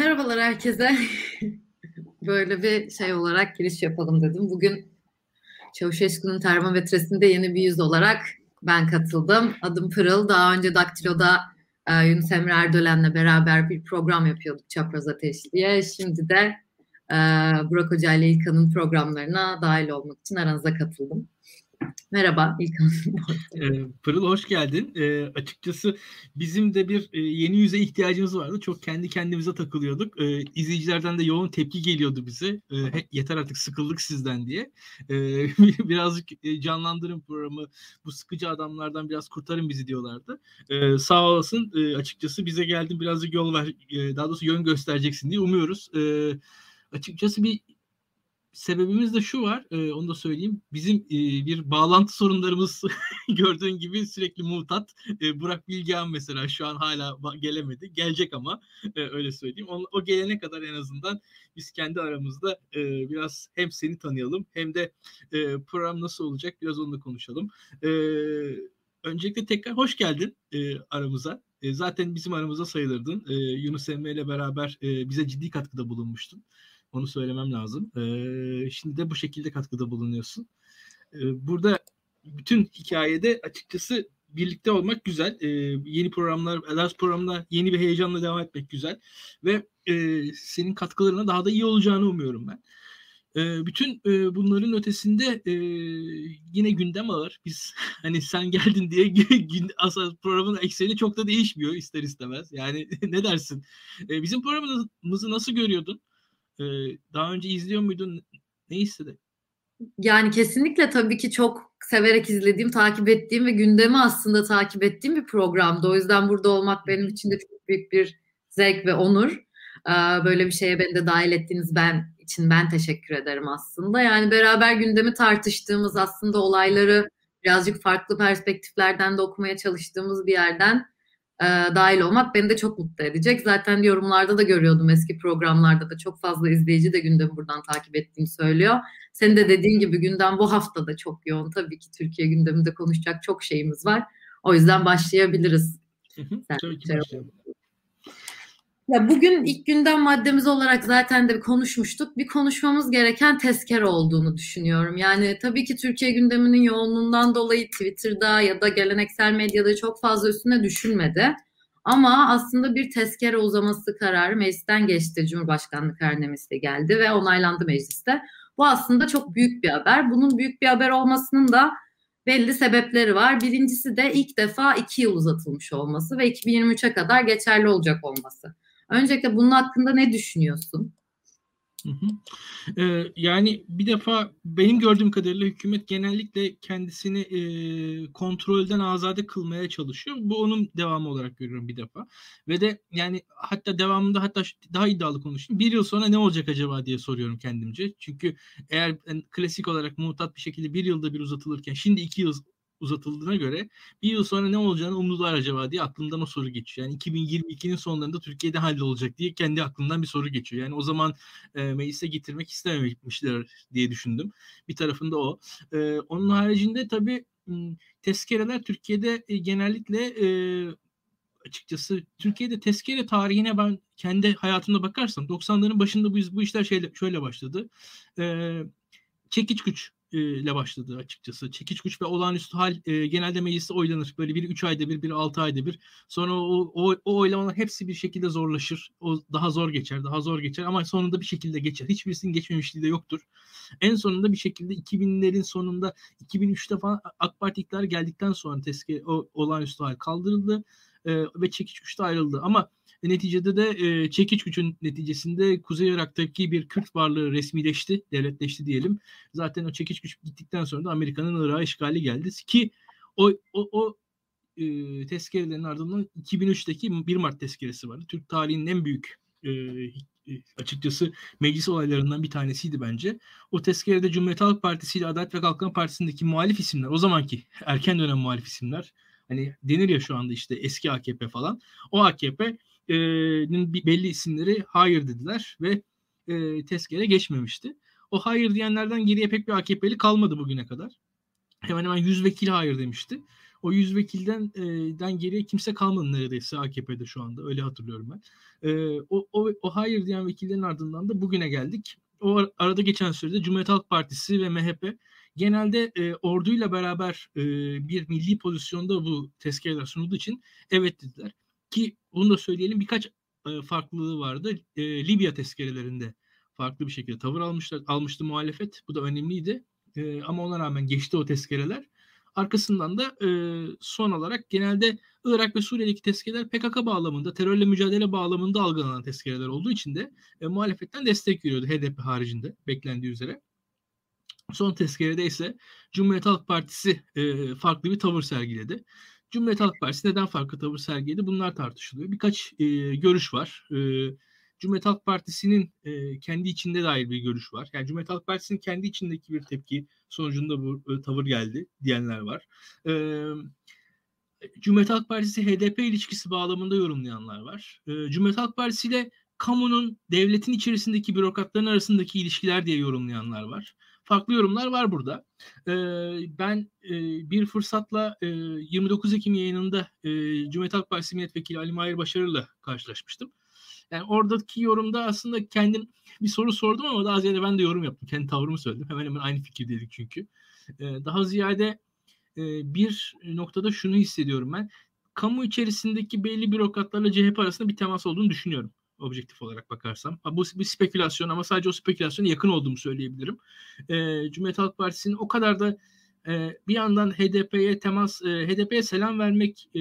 Merhabalar herkese. Böyle bir şey olarak giriş yapalım dedim. Bugün Çavuşeşku'nun termometresinde yeni bir yüz olarak ben katıldım. Adım Pırıl. Daha önce Daktilo'da e, Yunus Emre Erdoğan'la beraber bir program yapıyorduk Çapraz Ateş diye. Şimdi de e, Burak Hoca ile İlkan'ın programlarına dahil olmak için aranıza katıldım. Merhaba İlkan. Pırıl hoş geldin. E, açıkçası bizim de bir e, yeni yüze ihtiyacımız vardı. Çok kendi kendimize takılıyorduk. E, izleyicilerden de yoğun tepki geliyordu bize. E, yeter artık sıkıldık sizden diye. E, birazcık e, canlandırın programı. Bu sıkıcı adamlardan biraz kurtarın bizi diyorlardı. E, sağ olasın. E, açıkçası bize geldin birazcık yol ver. E, daha doğrusu yön göstereceksin diye umuyoruz. E, açıkçası bir sebebimiz de şu var, e, onu da söyleyeyim. Bizim e, bir bağlantı sorunlarımız gördüğün gibi sürekli mutat. E, Burak Bilgehan mesela şu an hala gelemedi. Gelecek ama e, öyle söyleyeyim. O, o gelene kadar en azından biz kendi aramızda e, biraz hem seni tanıyalım hem de e, program nasıl olacak biraz onunla konuşalım. E, öncelikle tekrar hoş geldin e, aramıza. E, zaten bizim aramıza sayılırdın. E, Yunus Emre ile beraber e, bize ciddi katkıda bulunmuştun. Onu söylemem lazım. E, şimdi de bu şekilde katkıda bulunuyorsun. E, burada bütün hikayede açıkçası birlikte olmak güzel. E, yeni programlar, ders programda yeni bir heyecanla devam etmek güzel. Ve e, senin katkılarına daha da iyi olacağını umuyorum ben. E, bütün e, bunların ötesinde e, yine gündem ağır. Biz hani sen geldin diye asıl programın ekseni çok da değişmiyor ister istemez. Yani ne dersin? E, bizim programımızı nasıl görüyordun? Ee, daha önce izliyor muydun? Ne istedi? Yani kesinlikle tabii ki çok severek izlediğim, takip ettiğim ve gündemi aslında takip ettiğim bir programdı. O yüzden burada olmak benim için de çok büyük bir zevk ve onur. Ee, böyle bir şeye beni de dahil ettiğiniz ben için ben teşekkür ederim aslında. Yani beraber gündemi tartıştığımız aslında olayları birazcık farklı perspektiflerden de okumaya çalıştığımız bir yerden e, dahil olmak beni de çok mutlu edecek. Zaten yorumlarda da görüyordum eski programlarda da çok fazla izleyici de gündemi buradan takip ettiğimi söylüyor. Senin de dediğin gibi gündem bu hafta da çok yoğun. Tabii ki Türkiye gündeminde konuşacak çok şeyimiz var. O yüzden başlayabiliriz. Sen Tabii ki başlayalım. Ya bugün ilk gündem maddemiz olarak zaten de konuşmuştuk. Bir konuşmamız gereken tezkere olduğunu düşünüyorum. Yani tabii ki Türkiye gündeminin yoğunluğundan dolayı Twitter'da ya da geleneksel medyada çok fazla üstüne düşünmedi. Ama aslında bir tezkere uzaması kararı meclisten geçti. Cumhurbaşkanlığı karnemesi geldi ve onaylandı mecliste. Bu aslında çok büyük bir haber. Bunun büyük bir haber olmasının da belli sebepleri var. Birincisi de ilk defa iki yıl uzatılmış olması ve 2023'e kadar geçerli olacak olması. Öncelikle bunun hakkında ne düşünüyorsun? Hı hı. Ee, yani bir defa benim gördüğüm kadarıyla hükümet genellikle kendisini e, kontrolden azade kılmaya çalışıyor. Bu onun devamı olarak görüyorum bir defa. Ve de yani hatta devamında hatta daha iddialı konuşayım. Bir yıl sonra ne olacak acaba diye soruyorum kendimce. Çünkü eğer yani klasik olarak mutat bir şekilde bir yılda bir uzatılırken şimdi iki yıl uzatıldığına göre bir yıl sonra ne olacağını umdular acaba diye aklımdan o soru geçiyor. Yani 2022'nin sonlarında Türkiye'de hallolacak diye kendi aklımdan bir soru geçiyor. Yani o zaman e, meclise getirmek istememişler diye düşündüm. Bir tarafında o. E, onun haricinde tabii tezkereler Türkiye'de e, genellikle e, açıkçası Türkiye'de tezkere tarihine ben kendi hayatımda bakarsam 90'ların başında bu, bu işler şeyle, şöyle başladı. E, çekiç güç ile başladı açıkçası. Çekiç güç ve olağanüstü hal e, genelde mecliste oylanır. Böyle bir üç ayda bir, bir altı ayda bir. Sonra o, o, o oylamalar hepsi bir şekilde zorlaşır. O daha zor geçer, daha zor geçer ama sonunda bir şekilde geçer. Hiçbirisinin geçmemişliği de yoktur. En sonunda bir şekilde 2000'lerin sonunda 2003'te falan AK Parti geldikten sonra teske o olağanüstü hal kaldırıldı e, ve çekiç güçte ayrıldı. Ama ve neticede de e, çekiç gücün neticesinde Kuzey Irak'taki bir Kürt varlığı resmileşti, devletleşti diyelim. Zaten o çekiç güç gittikten sonra da Amerika'nın Irak'a işgali geldi ki o, o, o e, tezkerelerin ardından 2003'teki 1 Mart tezkeresi vardı. Türk tarihinin en büyük e, açıkçası meclis olaylarından bir tanesiydi bence. O tezkerede Cumhuriyet Halk Partisi ile Adalet ve Kalkınma Partisi'ndeki muhalif isimler, o zamanki erken dönem muhalif isimler, hani denir ya şu anda işte eski AKP falan, o AKP e, belli isimleri hayır dediler ve e, tezkere geçmemişti. O hayır diyenlerden geriye pek bir AKP'li kalmadı bugüne kadar. Hemen hemen 100 vekil hayır demişti. o 100 vekilden e, den geriye kimse kalmadı neredeyse AKP'de şu anda. Öyle hatırlıyorum ben. E, o, o, o hayır diyen vekillerin ardından da bugüne geldik. O arada geçen sürede Cumhuriyet Halk Partisi ve MHP genelde e, orduyla beraber e, bir milli pozisyonda bu tezkereler sunulduğu için evet dediler. Ki bunu da söyleyelim birkaç e, farklılığı vardı. E, Libya tezkerelerinde farklı bir şekilde tavır almışlar, almıştı muhalefet. Bu da önemliydi. E, ama ona rağmen geçti o tezkereler. Arkasından da e, son olarak genelde Irak ve Suriye'deki tezkereler PKK bağlamında, terörle mücadele bağlamında algılanan tezkereler olduğu için de e, muhalefetten destek veriyordu HDP haricinde beklendiği üzere. Son tezkerede ise Cumhuriyet Halk Partisi e, farklı bir tavır sergiledi. Cumhuriyet Halk Partisi neden farklı tavır sergiledi? Bunlar tartışılıyor. Birkaç e, görüş var. E, Cumhuriyet Halk Partisi'nin e, kendi içinde dair bir görüş var. Yani Cumhuriyet Halk Partisi'nin kendi içindeki bir tepki sonucunda bu e, tavır geldi diyenler var. E, Cumhuriyet Halk Partisi HDP ilişkisi bağlamında yorumlayanlar var. E, Cumhuriyet Halk Partisi ile kamunun, devletin içerisindeki bürokratların arasındaki ilişkiler diye yorumlayanlar var. Farklı yorumlar var burada. E, ben e, bir fırsatla e, 29 Ekim yayınında e, Cumhuriyet Halk Partisi Milletvekili Ali Mahir Başarı'yla karşılaşmıştım. Yani oradaki yorumda aslında kendim bir soru sordum ama daha ziyade ben de yorum yaptım. Kendi tavrımı söyledim. Hemen hemen aynı fikirdeydik çünkü. Ee, daha ziyade e, bir noktada şunu hissediyorum ben. Kamu içerisindeki belli bürokratlarla CHP arasında bir temas olduğunu düşünüyorum objektif olarak bakarsam. Bu bir spekülasyon ama sadece o spekülasyona yakın olduğumu söyleyebilirim. E, Cumhuriyet Halk Partisi'nin o kadar da e, bir yandan HDP'ye temas, e, HDP'ye selam vermek e,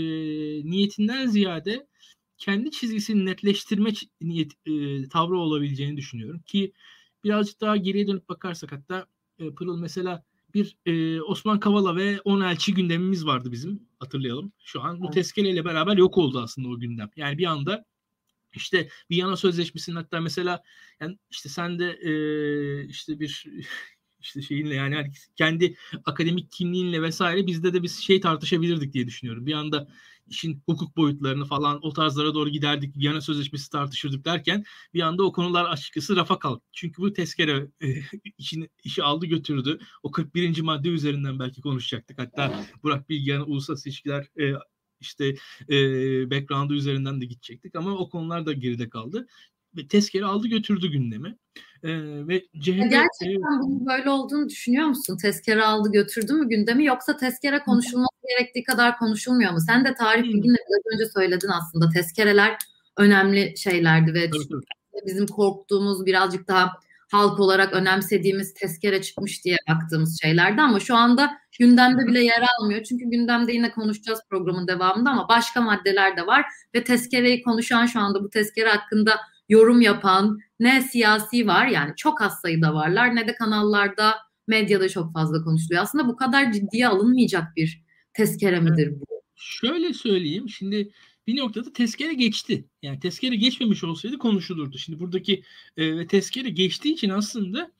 niyetinden ziyade kendi çizgisini netleştirme niyet e, tavrı olabileceğini düşünüyorum ki birazcık daha geriye dönüp bakarsak hatta e, Pırıl mesela bir e, Osman Kavala ve 10 elçi gündemimiz vardı bizim hatırlayalım. Şu an bu tezkereyle beraber yok oldu aslında o gündem. Yani bir anda işte Viyana Sözleşmesi'nin hatta mesela yani işte sen de e, işte bir işte şeyinle yani kendi akademik kimliğinle vesaire bizde de bir şey tartışabilirdik diye düşünüyorum. Bir anda işin hukuk boyutlarını falan o tarzlara doğru giderdik. Viyana Sözleşmesi tartışırdık derken bir anda o konular açıkçası rafa kalktı. Çünkü bu tezkere e, işini, işi aldı götürdü. O 41. madde üzerinden belki konuşacaktık. Hatta Burak Bilgehan'ın uluslararası ilişkiler e, işte e, background'u üzerinden de gidecektik ama o konular da geride kaldı. Ve tezkere aldı götürdü gündemi. E, ve CHP, Gerçekten e, bunun böyle olduğunu düşünüyor musun? Tezkere aldı götürdü mü gündemi yoksa tezkere konuşulması gerektiği kadar konuşulmuyor mu? Sen de tarih bilginle biraz önce söyledin aslında. Tezkereler önemli şeylerdi ve tabii, bizim korktuğumuz birazcık daha halk olarak önemsediğimiz tezkere çıkmış diye baktığımız şeylerdi ama şu anda gündemde bile yer almıyor. Çünkü gündemde yine konuşacağız programın devamında ama başka maddeler de var ve tezkereyi konuşan şu anda bu tezkere hakkında yorum yapan ne siyasi var yani çok az sayıda varlar ne de kanallarda medyada çok fazla konuşuluyor. Aslında bu kadar ciddiye alınmayacak bir tezkere midir bu? Şöyle söyleyeyim şimdi bir noktada tezkere geçti. Yani tezkere geçmemiş olsaydı konuşulurdu. Şimdi buradaki e, tezkere geçtiği için aslında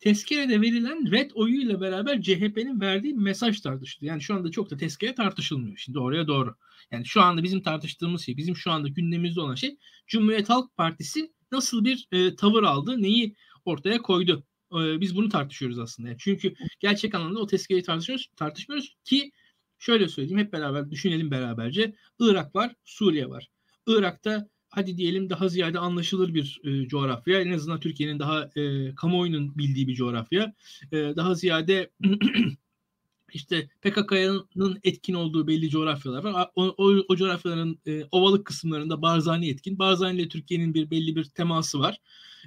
tezkerede verilen red oyuyla beraber CHP'nin verdiği mesaj tartışılıyor. Yani şu anda çok da tezkere tartışılmıyor. Şimdi oraya doğru. Yani şu anda bizim tartıştığımız şey, bizim şu anda gündemimizde olan şey Cumhuriyet Halk Partisi nasıl bir e, tavır aldı, neyi ortaya koydu. E, biz bunu tartışıyoruz aslında. Yani çünkü gerçek anlamda o tezkereyi tartışıyoruz, tartışmıyoruz ki şöyle söyleyeyim hep beraber düşünelim beraberce. Irak var, Suriye var. Irak'ta hadi diyelim daha ziyade anlaşılır bir e, coğrafya. En azından Türkiye'nin daha e, kamuoyunun bildiği bir coğrafya. E, daha ziyade işte PKK'nın etkin olduğu belli coğrafyalar var. O, o, o coğrafyaların e, ovalık kısımlarında Barzani etkin. Barzani ile Türkiye'nin bir belli bir teması var.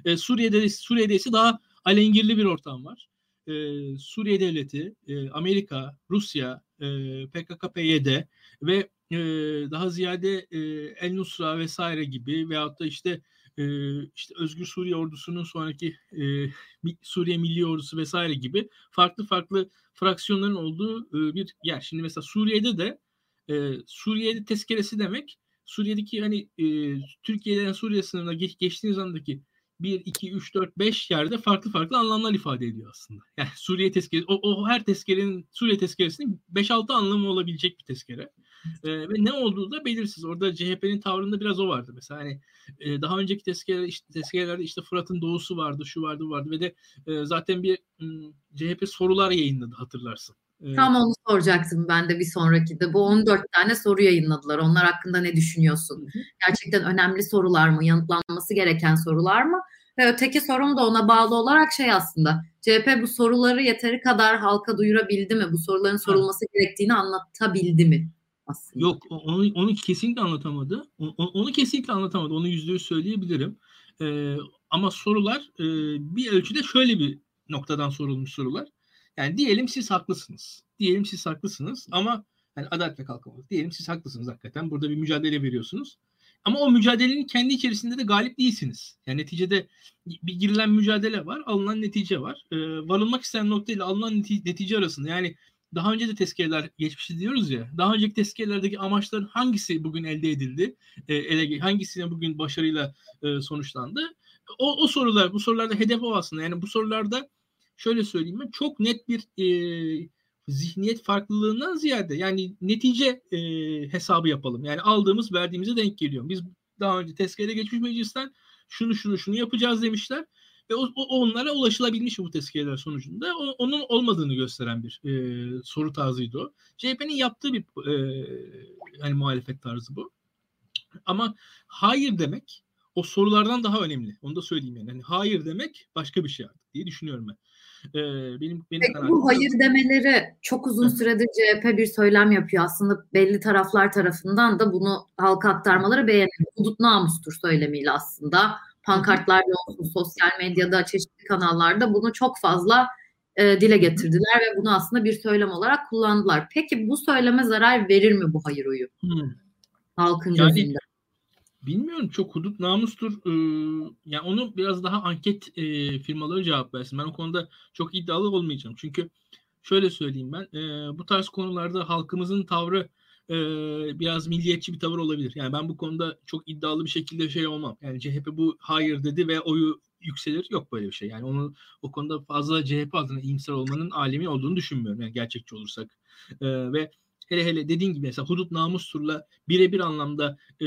E, Suriye'de Suriye'de ise daha alengirli bir ortam var. E, Suriye devleti, e, Amerika, Rusya, e, PKK-PYD ve e, daha ziyade e, El Nusra vesaire gibi veyahut da işte e, işte Özgür Suriye Ordusu'nun sonraki e, Suriye Milli Ordusu vesaire gibi farklı farklı fraksiyonların olduğu e, bir yer. Şimdi mesela Suriye'de de e, Suriye'de tezkeresi demek Suriye'deki hani e, Türkiye'den Suriye sınırına geç, geçtiğiniz andaki 1, 2, 3, 4, 5 yerde farklı farklı anlamlar ifade ediyor aslında. Yani Suriye tezkeresi, o, o her tezkerenin, Suriye tezkeresinin 5-6 anlamı olabilecek bir tezkere. E, ve ne olduğu da belirsiz. Orada CHP'nin tavrında biraz o vardı. Mesela hani e, daha önceki tezkere, işte, tezkerelerde işte Fırat'ın doğusu vardı, şu vardı, vardı ve de e, zaten bir m, CHP sorular yayınladı hatırlarsın. Tam onu soracaktım ben de bir sonraki de. Bu 14 tane soru yayınladılar. Onlar hakkında ne düşünüyorsun? Gerçekten önemli sorular mı? Yanıtlanması gereken sorular mı? Ve öteki sorum da ona bağlı olarak şey aslında. CHP bu soruları yeteri kadar halka duyurabildi mi? Bu soruların sorulması gerektiğini anlatabildi mi? Aslında. Yok onu, onu kesinlikle anlatamadı. Onu, onu kesinlikle anlatamadı. Onu yüzde yüz söyleyebilirim. Ee, ama sorular e, bir ölçüde şöyle bir noktadan sorulmuş sorular. Yani diyelim siz haklısınız. Diyelim siz haklısınız ama yani Adalet ve Kalkınma diyelim siz haklısınız hakikaten. Burada bir mücadele veriyorsunuz. Ama o mücadelenin kendi içerisinde de galip değilsiniz. Yani neticede bir girilen mücadele var, alınan netice var. Ee, varılmak istenen noktayla alınan netice, netice arasında yani daha önce de tezkereler geçmişti diyoruz ya. Daha önceki tezkerelerdeki amaçların hangisi bugün elde edildi? E, ele, hangisine bugün başarıyla e, sonuçlandı? O, o sorular, bu sorularda hedef o aslında. Yani bu sorularda şöyle söyleyeyim ben çok net bir e, zihniyet farklılığından ziyade yani netice e, hesabı yapalım. Yani aldığımız verdiğimize denk geliyor. Biz daha önce tezkere geçmiş meclisten şunu şunu şunu yapacağız demişler ve o, o onlara ulaşılabilmiş bu tezkereler sonucunda o, onun olmadığını gösteren bir e, soru tarzıydı o. CHP'nin yaptığı bir e, yani muhalefet tarzı bu. Ama hayır demek o sorulardan daha önemli. Onu da söyleyeyim yani. yani hayır demek başka bir şey artık diye düşünüyorum ben. Ee, benim benim Peki bu hayır demeleri çok uzun süredir CHP bir söylem yapıyor. Aslında belli taraflar tarafından da bunu halka aktarmaları beğeniliyor. Hudut namustur söylemiyle aslında. Pankartlarda olsun, sosyal medyada, çeşitli kanallarda bunu çok fazla e, dile getirdiler ve bunu aslında bir söylem olarak kullandılar. Peki bu söyleme zarar verir mi bu hayır oyu? Hmm. Halkın yani, gözünde. Bilmiyorum çok hudut namustur. Ee, yani onu biraz daha anket e, firmaları cevap versin. Ben o konuda çok iddialı olmayacağım. Çünkü şöyle söyleyeyim ben e, bu tarz konularda halkımızın tavrı e, biraz milliyetçi bir tavır olabilir. Yani ben bu konuda çok iddialı bir şekilde şey olmam. Yani CHP bu hayır dedi ve oyu yükselir. Yok böyle bir şey. Yani onu o konuda fazla CHP adına iyimser olmanın alemi olduğunu düşünmüyorum. Yani gerçekçi olursak. E, ve hele hele dediğin gibi mesela hudut namusturla birebir anlamda e,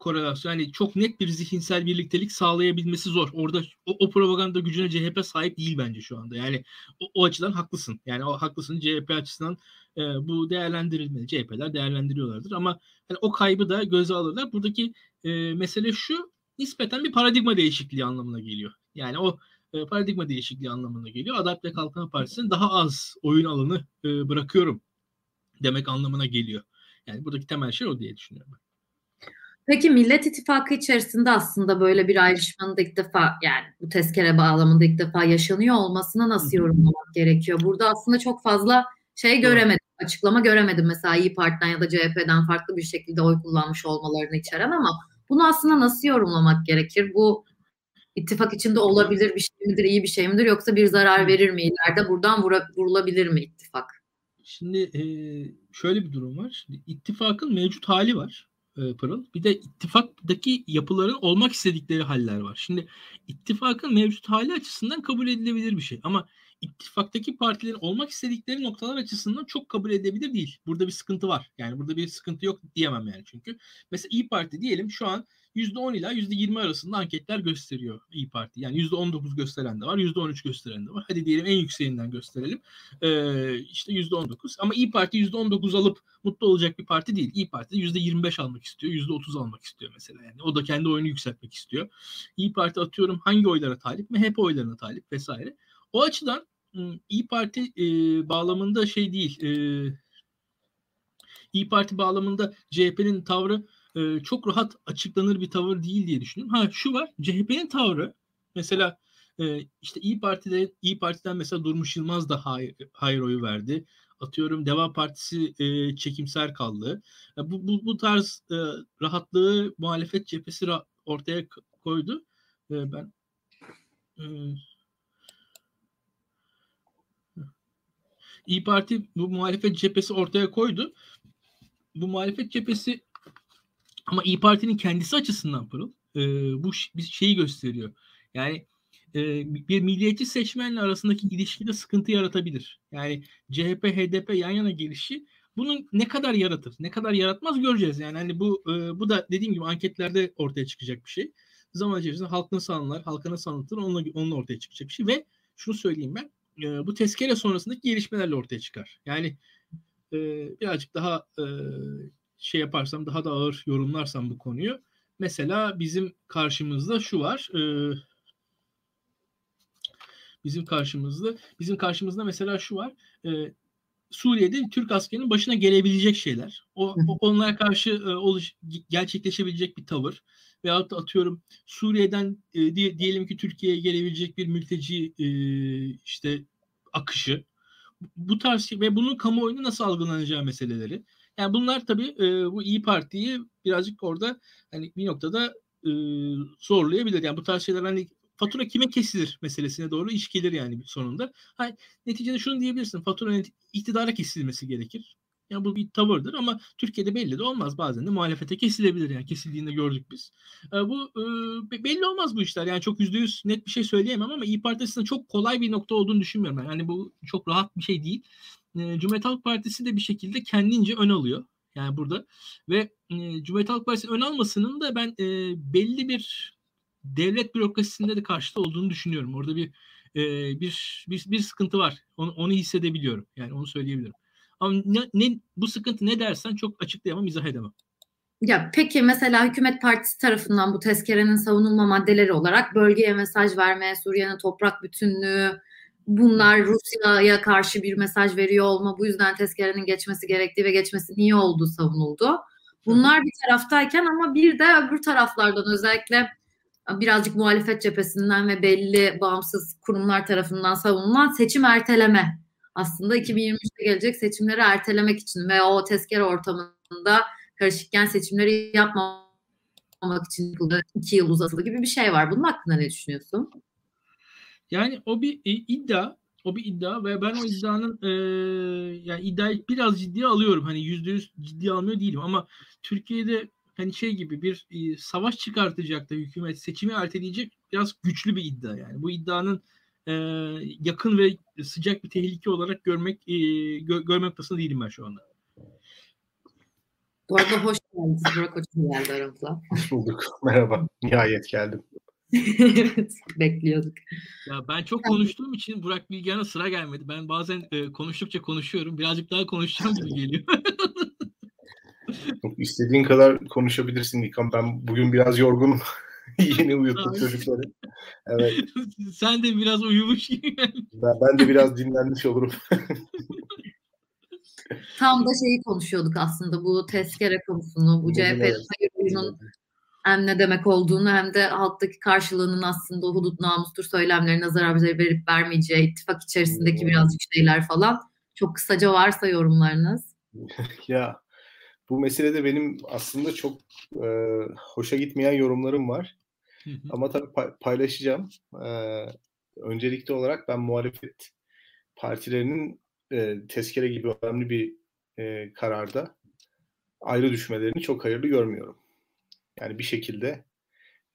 korelasyon yani çok net bir zihinsel birliktelik sağlayabilmesi zor. Orada o, o propaganda gücüne CHP sahip değil bence şu anda. Yani o, o açıdan haklısın. Yani o haklısın CHP açısından e, bu değerlendirilmeli. CHP'ler değerlendiriyorlardır ama yani o kaybı da göze alırlar. Buradaki e, mesele şu nispeten bir paradigma değişikliği anlamına geliyor. Yani o e, paradigma değişikliği anlamına geliyor. Adalet ve Kalkınma Partisi'nin daha az oyun alanı e, bırakıyorum demek anlamına geliyor. Yani buradaki temel şey o diye düşünüyorum ben. Peki Millet İttifakı içerisinde aslında böyle bir ayrışmanın da ilk defa yani bu tezkere bağlamında ilk defa yaşanıyor olmasına nasıl yorumlamak gerekiyor? Burada aslında çok fazla şey göremedim, açıklama göremedim mesela İyi Parti'den ya da CHP'den farklı bir şekilde oy kullanmış olmalarını içeren ama bunu aslında nasıl yorumlamak gerekir? Bu ittifak içinde olabilir bir şey midir, iyi bir şey midir yoksa bir zarar verir mi ileride buradan vura, vurulabilir mi ittifak? Şimdi e, şöyle bir durum var. Şimdi ittifakın mevcut hali var e, Pırıl. Bir de ittifaktaki yapıların olmak istedikleri haller var. Şimdi ittifakın mevcut hali açısından kabul edilebilir bir şey. Ama ittifaktaki partilerin olmak istedikleri noktalar açısından çok kabul edebilir değil. Burada bir sıkıntı var. Yani burada bir sıkıntı yok diyemem yani çünkü. Mesela İyi Parti diyelim şu an %10 ila %20 arasında anketler gösteriyor İyi Parti. Yani %19 gösteren de var, %13 gösteren de var. Hadi diyelim en yükseğinden gösterelim. Ee, işte %19. Ama İyi Parti %19 alıp mutlu olacak bir parti değil. İyi Parti de %25 almak istiyor, %30 almak istiyor mesela. Yani o da kendi oyunu yükseltmek istiyor. İyi Parti atıyorum hangi oylara talip? MHP oylarına talip vesaire. O açıdan İyi Parti e, bağlamında şey değil. E, İyi Parti bağlamında CHP'nin tavrı e, çok rahat açıklanır bir tavır değil diye düşünüyorum. Ha şu var. CHP'nin tavrı mesela e, işte İyi Parti'de İyi Parti'den mesela Durmuş Yılmaz da hayır, hayır oyu verdi. Atıyorum Deva Partisi e, çekimser kaldı. E, bu, bu, bu tarz e, rahatlığı muhalefet cephesi ra- ortaya koydu. E, ben e, İyi Parti bu muhalefet cephesi ortaya koydu. Bu muhalefet cephesi ama İyi Parti'nin kendisi açısından Pırıl e, bu bir şeyi gösteriyor. Yani e, bir milliyetçi seçmenle arasındaki ilişkide sıkıntı yaratabilir. Yani CHP, HDP yan yana gelişi bunun ne kadar yaratır, ne kadar yaratmaz göreceğiz. Yani hani bu e, bu da dediğim gibi anketlerde ortaya çıkacak bir şey. Zaman içerisinde halk nasıl anlar, halka nasıl anlatır onunla, onunla ortaya çıkacak bir şey. Ve şunu söyleyeyim ben, e, bu tezkere sonrasındaki gelişmelerle ortaya çıkar. Yani e, birazcık daha e, şey yaparsam daha da ağır yorumlarsam bu konuyu. Mesela bizim karşımızda şu var. E, bizim karşımızda bizim karşımızda mesela şu var. E, Suriye'de Türk askerinin başına gelebilecek şeyler. O, o onlara karşı e, oluş, gerçekleşebilecek bir tavır. Veyahut da atıyorum Suriye'den e, diye, diyelim ki Türkiye'ye gelebilecek bir mülteci e, işte akışı. Bu tarz ve bunun kamuoyunda nasıl algılanacağı meseleleri. Yani bunlar tabii e, bu İyi Parti'yi birazcık orada hani bir noktada e, zorlayabilir. Yani bu tarz şeyler hani fatura kime kesilir meselesine doğru iş gelir yani sonunda. Hayır, neticede şunu diyebilirsin. Fatura iktidara kesilmesi gerekir. Yani bu bir tavırdır ama Türkiye'de belli de olmaz. Bazen de muhalefete kesilebilir yani. Kesildiğinde gördük biz. E, bu e, belli olmaz bu işler. Yani çok yüzde yüz net bir şey söyleyemem ama İyi Parti çok kolay bir nokta olduğunu düşünmüyorum. Yani bu çok rahat bir şey değil. E, Cumhuriyet Halk Partisi de bir şekilde kendince ön alıyor. Yani burada ve e, Cumhuriyet Halk Partisi ön almasının da ben e, belli bir devlet bürokrasisinde de karşıtı olduğunu düşünüyorum. Orada bir e, bir, bir bir sıkıntı var. Onu, onu hissedebiliyorum. Yani onu söyleyebilirim. Ama ne, ne, bu sıkıntı ne dersen çok açıklayamam, izah edemem. Ya peki mesela hükümet partisi tarafından bu tezkerenin savunulma maddeleri olarak bölgeye mesaj verme, Suriye'nin toprak bütünlüğü, bunlar Rusya'ya karşı bir mesaj veriyor olma, bu yüzden tezkerenin geçmesi gerektiği ve geçmesi niye olduğu savunuldu. Bunlar bir taraftayken ama bir de öbür taraflardan özellikle birazcık muhalefet cephesinden ve belli bağımsız kurumlar tarafından savunulan seçim erteleme. Aslında 2023'te gelecek seçimleri ertelemek için ve o tezkere ortamında karışıkken seçimleri yapmamak için iki yıl uzatıldı gibi bir şey var. Bunun hakkında ne düşünüyorsun? Yani o bir e, iddia, o bir iddia ve ben o iddianın e, yani iddiayı biraz ciddiye alıyorum. Hani yüzde yüz ciddiye almıyor değilim ama Türkiye'de hani şey gibi bir e, savaş çıkartacak da hükümet seçimi erteleyecek biraz güçlü bir iddia yani. Bu iddianın e, yakın ve sıcak bir tehlike olarak görmek e, gö, görmek noktasında değilim ben şu anda. Bu arada hoş geldiniz. Burak Hocam geldi aramıza. Hoş bulduk. Merhaba. Nihayet geldim. evet, bekliyorduk. Ya ben çok konuştuğum için Burak Bilgehan'a sıra gelmedi. Ben bazen e, konuştukça konuşuyorum. Birazcık daha konuşacağım gibi geliyor. İstediğin kadar konuşabilirsin İlkan. Ben bugün biraz yorgunum. Yeni uyuttum çocukları. Evet. Sen de biraz uyumuş gibi. Ben, ben de biraz dinlenmiş olurum. Tam da şeyi konuşuyorduk aslında bu tezkere konusunu, bu CHP'nin hayır oyunun hem ne demek olduğunu hem de halktaki karşılığının aslında o hudut namustur söylemlerine zarar verip vermeyeceği, ittifak içerisindeki birazcık şeyler falan. Çok kısaca varsa yorumlarınız. ya bu meselede benim aslında çok e, hoşa gitmeyen yorumlarım var. Ama tabii paylaşacağım. E, öncelikli olarak ben muhalefet partilerinin e, tezkere gibi önemli bir e, kararda ayrı düşmelerini çok hayırlı görmüyorum. Yani bir şekilde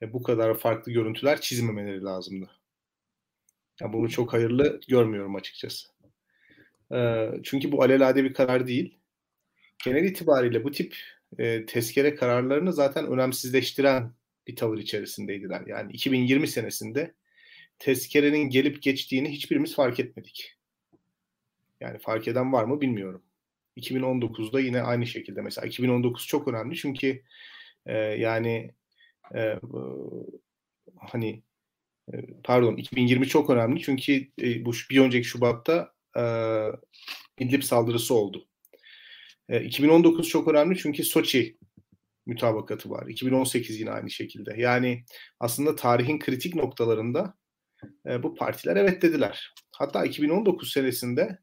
e, bu kadar farklı görüntüler çizmemeleri lazımdı. Yani bunu çok hayırlı görmüyorum açıkçası. E, çünkü bu alelade bir karar değil genel itibariyle bu tip e, tezkere kararlarını zaten önemsizleştiren bir tavır içerisindeydiler. Yani 2020 senesinde tezkerenin gelip geçtiğini hiçbirimiz fark etmedik. Yani fark eden var mı bilmiyorum. 2019'da yine aynı şekilde mesela 2019 çok önemli çünkü e, yani e, hani e, pardon 2020 çok önemli çünkü e, bu bir önceki Şubat'ta e, İdlib saldırısı oldu. 2019 e, çok önemli çünkü Soçi mütabakatı var. 2018 yine aynı şekilde. Yani aslında tarihin kritik noktalarında e, bu partiler evet dediler. Hatta 2019 senesinde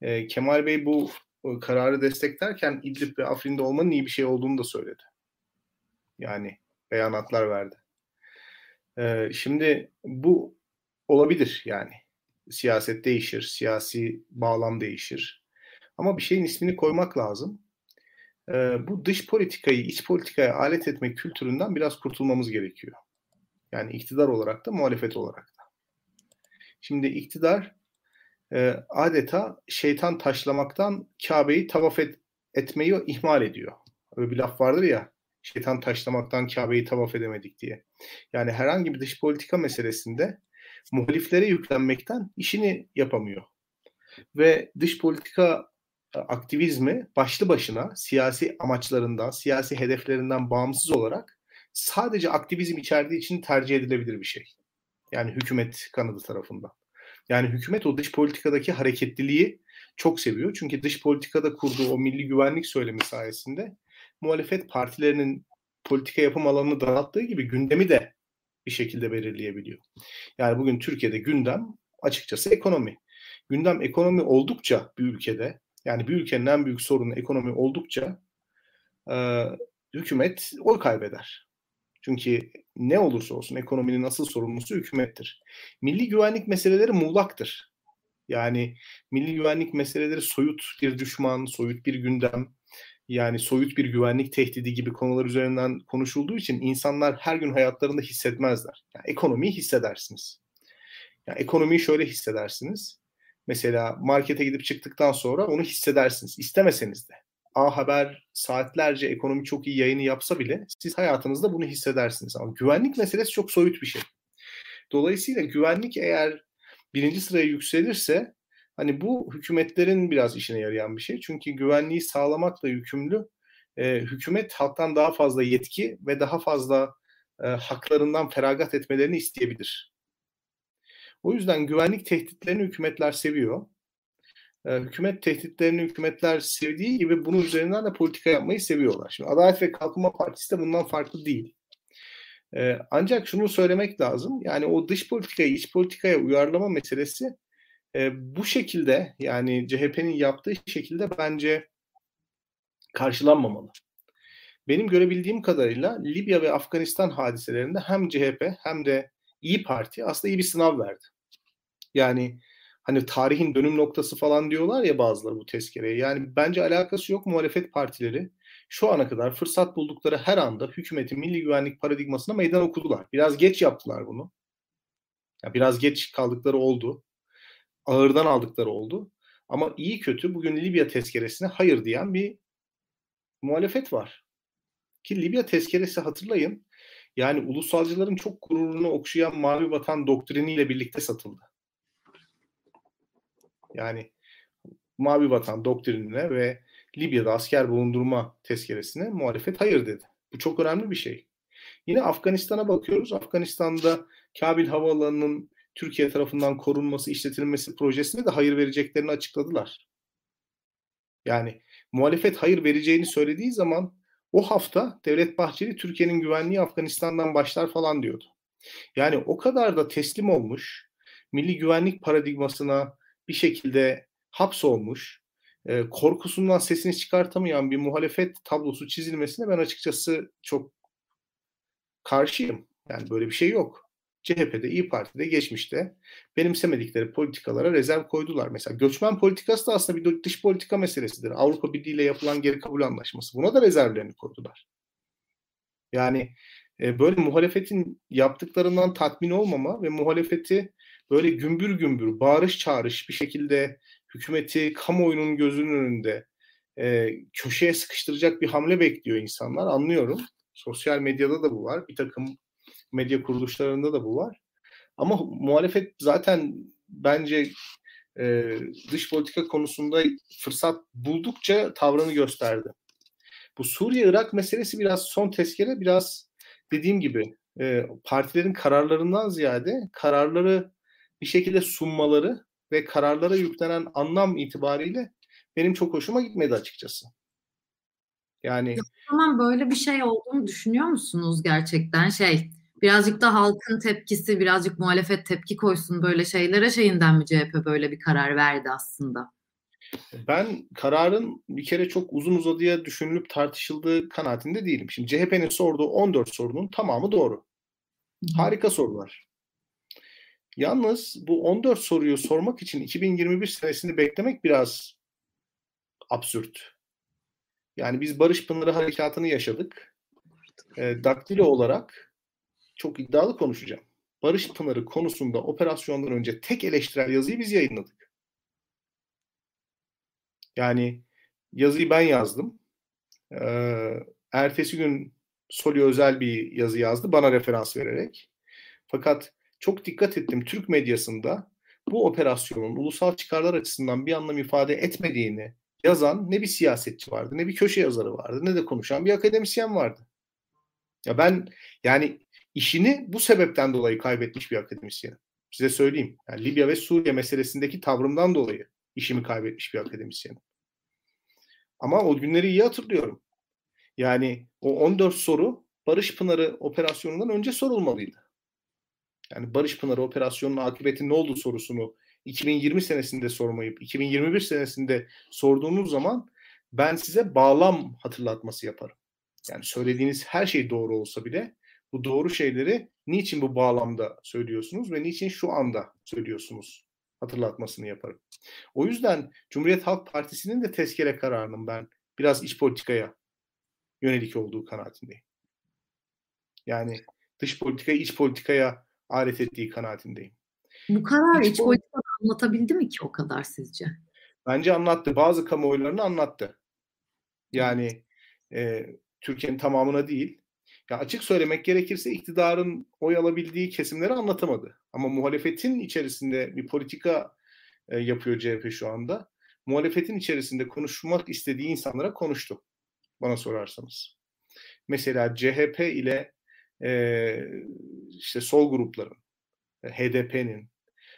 e, Kemal Bey bu kararı desteklerken İdlib ve Afrin'de olmanın iyi bir şey olduğunu da söyledi. Yani beyanatlar verdi. şimdi bu olabilir yani. Siyaset değişir, siyasi bağlam değişir. Ama bir şeyin ismini koymak lazım. Ee, bu dış politikayı iç politikaya alet etmek kültüründen biraz kurtulmamız gerekiyor. Yani iktidar olarak da muhalefet olarak da. Şimdi iktidar e, adeta şeytan taşlamaktan Kabe'yi tavaf et, etmeyi ihmal ediyor. Öyle bir laf vardır ya şeytan taşlamaktan Kabe'yi tavaf edemedik diye. Yani herhangi bir dış politika meselesinde muhaliflere yüklenmekten işini yapamıyor. Ve dış politika e, aktivizmi başlı başına siyasi amaçlarından, siyasi hedeflerinden bağımsız olarak sadece aktivizm içerdiği için tercih edilebilir bir şey. Yani hükümet kanadı tarafından. Yani hükümet o dış politikadaki hareketliliği çok seviyor. Çünkü dış politikada kurduğu o milli güvenlik söylemi sayesinde muhalefet partilerinin politika yapım alanını daralttığı gibi gündemi de bir şekilde belirleyebiliyor. Yani bugün Türkiye'de gündem açıkçası ekonomi. Gündem ekonomi oldukça bir ülkede yani bir ülkenin en büyük sorunu ekonomi oldukça e, hükümet oy kaybeder. Çünkü ne olursa olsun ekonominin asıl sorumlusu hükümettir. Milli güvenlik meseleleri muğlaktır. Yani milli güvenlik meseleleri soyut bir düşman, soyut bir gündem, yani soyut bir güvenlik tehdidi gibi konular üzerinden konuşulduğu için insanlar her gün hayatlarında hissetmezler. Yani ekonomiyi hissedersiniz. Yani ekonomiyi şöyle hissedersiniz. Mesela markete gidip çıktıktan sonra onu hissedersiniz. İstemeseniz de. A Haber saatlerce ekonomi çok iyi yayını yapsa bile siz hayatınızda bunu hissedersiniz. Ama güvenlik meselesi çok soyut bir şey. Dolayısıyla güvenlik eğer birinci sıraya yükselirse hani bu hükümetlerin biraz işine yarayan bir şey. Çünkü güvenliği sağlamakla yükümlü e, hükümet halktan daha fazla yetki ve daha fazla e, haklarından feragat etmelerini isteyebilir. O yüzden güvenlik tehditlerini hükümetler seviyor. Ee, hükümet tehditlerini hükümetler sevdiği gibi bunun üzerinden de politika yapmayı seviyorlar. Şimdi Adalet ve Kalkınma Partisi de bundan farklı değil. Ee, ancak şunu söylemek lazım. Yani o dış politikayı iç politikaya uyarlama meselesi e, bu şekilde yani CHP'nin yaptığı şekilde bence karşılanmamalı. Benim görebildiğim kadarıyla Libya ve Afganistan hadiselerinde hem CHP hem de İyi Parti aslında iyi bir sınav verdi. Yani hani tarihin dönüm noktası falan diyorlar ya bazıları bu tezkereye. Yani bence alakası yok muhalefet partileri şu ana kadar fırsat buldukları her anda hükümetin milli güvenlik paradigmasına meydan okudular. Biraz geç yaptılar bunu. Yani biraz geç kaldıkları oldu. Ağırdan aldıkları oldu. Ama iyi kötü bugün Libya tezkeresine hayır diyen bir muhalefet var. Ki Libya tezkeresi hatırlayın yani ulusalcıların çok gururunu okşayan Mavi Vatan doktriniyle birlikte satıldı. Yani Mavi Vatan doktrinine ve Libya'da asker bulundurma tezkeresine muhalefet hayır dedi. Bu çok önemli bir şey. Yine Afganistan'a bakıyoruz. Afganistan'da Kabil Havaalanı'nın Türkiye tarafından korunması, işletilmesi projesine de hayır vereceklerini açıkladılar. Yani muhalefet hayır vereceğini söylediği zaman o hafta Devlet Bahçeli Türkiye'nin güvenliği Afganistan'dan başlar falan diyordu. Yani o kadar da teslim olmuş, milli güvenlik paradigmasına bir şekilde hapsolmuş, e, korkusundan sesini çıkartamayan bir muhalefet tablosu çizilmesine ben açıkçası çok karşıyım. Yani böyle bir şey yok. CHP'de, İyi Parti'de geçmişte benimsemedikleri politikalara rezerv koydular. Mesela göçmen politikası da aslında bir dış politika meselesidir. Avrupa Birliği ile yapılan geri kabul anlaşması. Buna da rezervlerini koydular. Yani e, böyle muhalefetin yaptıklarından tatmin olmama ve muhalefeti böyle gümbür gümbür, bağırış çağırış bir şekilde hükümeti kamuoyunun gözünün önünde e, köşeye sıkıştıracak bir hamle bekliyor insanlar. Anlıyorum. Sosyal medyada da bu var. Bir takım medya kuruluşlarında da bu var. Ama muhalefet zaten bence e, dış politika konusunda fırsat buldukça tavrını gösterdi. Bu Suriye-Irak meselesi biraz son tezkere biraz dediğim gibi e, partilerin kararlarından ziyade kararları bir şekilde sunmaları ve kararlara yüklenen anlam itibariyle benim çok hoşuma gitmedi açıkçası. Yani o zaman böyle bir şey olduğunu düşünüyor musunuz gerçekten? Şey birazcık da halkın tepkisi, birazcık muhalefet tepki koysun böyle şeylere şeyinden mi CHP böyle bir karar verdi aslında? Ben kararın bir kere çok uzun uzadıya düşünülüp tartışıldığı kanaatinde değilim. Şimdi CHP'nin sorduğu 14 sorunun tamamı doğru. Harika sorular. Yalnız bu 14 soruyu sormak için 2021 senesini beklemek biraz absürt. Yani biz Barış Pınarı Harekatı'nı yaşadık. E, daktilo olarak çok iddialı konuşacağım. Barış Pınarı konusunda operasyondan önce tek eleştirel yazıyı biz yayınladık. Yani yazıyı ben yazdım. Ee, ertesi gün Soli özel bir yazı yazdı bana referans vererek. Fakat çok dikkat ettim Türk medyasında bu operasyonun ulusal çıkarlar açısından bir anlam ifade etmediğini yazan ne bir siyasetçi vardı, ne bir köşe yazarı vardı, ne de konuşan bir akademisyen vardı. Ya ben yani işini bu sebepten dolayı kaybetmiş bir akademisyenim. Size söyleyeyim. Yani Libya ve Suriye meselesindeki tavrımdan dolayı işimi kaybetmiş bir akademisyenim. Ama o günleri iyi hatırlıyorum. Yani o 14 soru Barış Pınarı operasyonundan önce sorulmalıydı. Yani Barış Pınarı operasyonunun akıbeti ne oldu sorusunu 2020 senesinde sormayıp 2021 senesinde sorduğunuz zaman ben size bağlam hatırlatması yaparım. Yani söylediğiniz her şey doğru olsa bile bu doğru şeyleri niçin bu bağlamda söylüyorsunuz ve niçin şu anda söylüyorsunuz hatırlatmasını yaparım. O yüzden Cumhuriyet Halk Partisi'nin de tezkere kararının ben biraz iç politikaya yönelik olduğu kanaatindeyim. Yani dış politikayı iç politikaya alet ettiği kanaatindeyim. Bu karar iç, iç politikada anlatabildi mi ki o kadar sizce? Bence anlattı. Bazı kamuoylarını anlattı. Yani e, Türkiye'nin tamamına değil. Ya açık söylemek gerekirse iktidarın oy alabildiği kesimleri anlatamadı. Ama muhalefetin içerisinde bir politika e, yapıyor CHP şu anda. Muhalefetin içerisinde konuşmak istediği insanlara konuştu. Bana sorarsanız. Mesela CHP ile e, işte sol grupların, HDP'nin,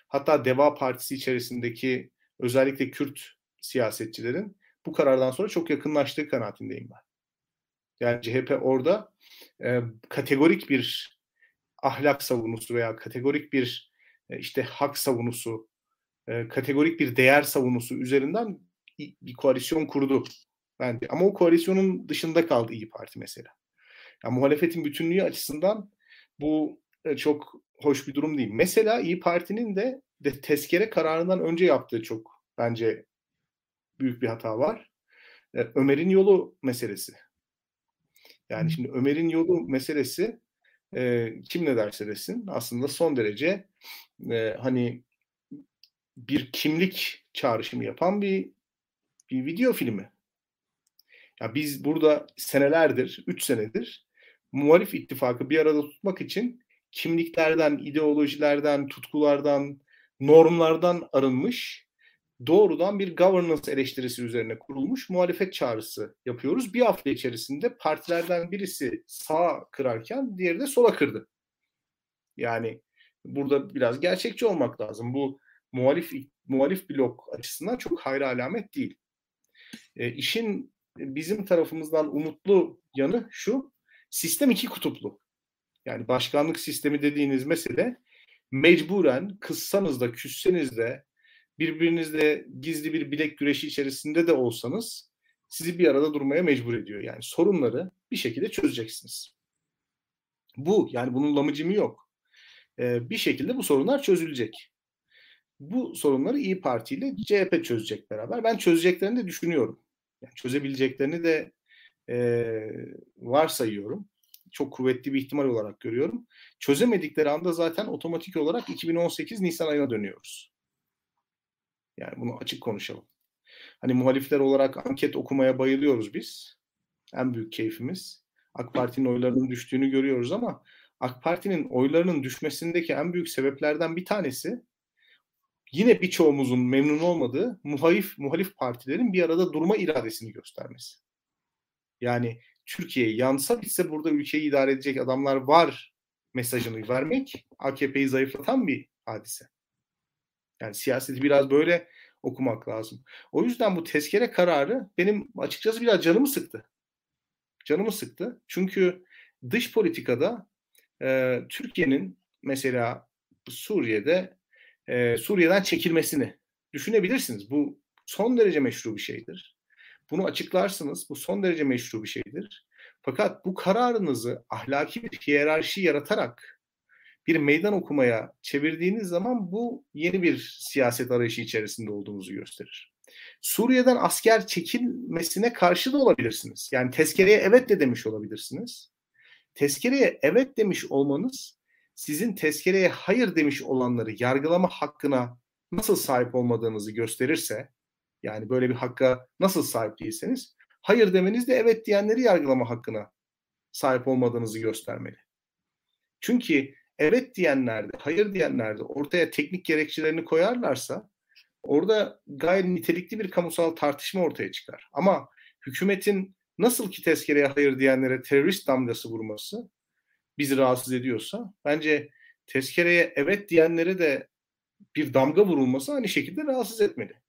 hatta Deva Partisi içerisindeki özellikle Kürt siyasetçilerin bu karardan sonra çok yakınlaştığı kanaatindeyim ben. Yani CHP orada e, kategorik bir ahlak savunusu veya kategorik bir e, işte hak savunusu, e, kategorik bir değer savunusu üzerinden bir koalisyon kurdu bence. Ama o koalisyonun dışında kaldı İyi Parti mesela. Yani muhalefetin bütünlüğü açısından bu e, çok hoş bir durum değil. Mesela İyi Parti'nin de, de tezkere kararından önce yaptığı çok bence büyük bir hata var. E, Ömer'in yolu meselesi. Yani şimdi Ömer'in yolu meselesi e, kim ne derse desin aslında son derece e, hani bir kimlik çağrışımı yapan bir bir video filmi. Ya biz burada senelerdir, 3 senedir muhalif ittifakı bir arada tutmak için kimliklerden, ideolojilerden, tutkulardan, normlardan arınmış doğrudan bir governance eleştirisi üzerine kurulmuş muhalefet çağrısı yapıyoruz. Bir hafta içerisinde partilerden birisi sağa kırarken diğeri de sola kırdı. Yani burada biraz gerçekçi olmak lazım. Bu muhalif muhalif blok açısından çok hayra alamet değil. E, işin bizim tarafımızdan umutlu yanı şu. Sistem iki kutuplu. Yani başkanlık sistemi dediğiniz mesele mecburen kızsanız da küsseniz de birbirinizle gizli bir bilek güreşi içerisinde de olsanız sizi bir arada durmaya mecbur ediyor. Yani sorunları bir şekilde çözeceksiniz. Bu yani bunun lamıcımı yok. Ee, bir şekilde bu sorunlar çözülecek. Bu sorunları İyi Parti ile CHP çözecek beraber. Ben çözeceklerini de düşünüyorum. Yani çözebileceklerini de e, varsayıyorum. Çok kuvvetli bir ihtimal olarak görüyorum. Çözemedikleri anda zaten otomatik olarak 2018 Nisan ayına dönüyoruz. Yani bunu açık konuşalım. Hani muhalifler olarak anket okumaya bayılıyoruz biz. En büyük keyfimiz. AK Parti'nin oylarının düştüğünü görüyoruz ama AK Parti'nin oylarının düşmesindeki en büyük sebeplerden bir tanesi yine birçoğumuzun memnun olmadığı muhalif muhalif partilerin bir arada durma iradesini göstermesi. Yani Türkiye yansa bitse burada ülkeyi idare edecek adamlar var mesajını vermek AKP'yi zayıflatan bir hadise. Yani siyaseti biraz böyle okumak lazım. O yüzden bu tezkere kararı benim açıkçası biraz canımı sıktı. Canımı sıktı. Çünkü dış politikada e, Türkiye'nin mesela Suriye'de e, Suriye'den çekilmesini düşünebilirsiniz. Bu son derece meşru bir şeydir. Bunu açıklarsınız. Bu son derece meşru bir şeydir. Fakat bu kararınızı ahlaki bir hiyerarşi yaratarak bir meydan okumaya çevirdiğiniz zaman bu yeni bir siyaset arayışı içerisinde olduğunuzu gösterir. Suriye'den asker çekilmesine karşı da olabilirsiniz. Yani tezkereye evet de demiş olabilirsiniz. Tezkereye evet demiş olmanız sizin tezkereye hayır demiş olanları yargılama hakkına nasıl sahip olmadığınızı gösterirse yani böyle bir hakka nasıl sahip değilseniz hayır demeniz de evet diyenleri yargılama hakkına sahip olmadığınızı göstermeli. Çünkü evet diyenler de, hayır diyenler de ortaya teknik gerekçelerini koyarlarsa orada gayet nitelikli bir kamusal tartışma ortaya çıkar. Ama hükümetin nasıl ki tezkereye hayır diyenlere terörist damgası vurması bizi rahatsız ediyorsa bence tezkereye evet diyenlere de bir damga vurulması aynı şekilde rahatsız etmeli.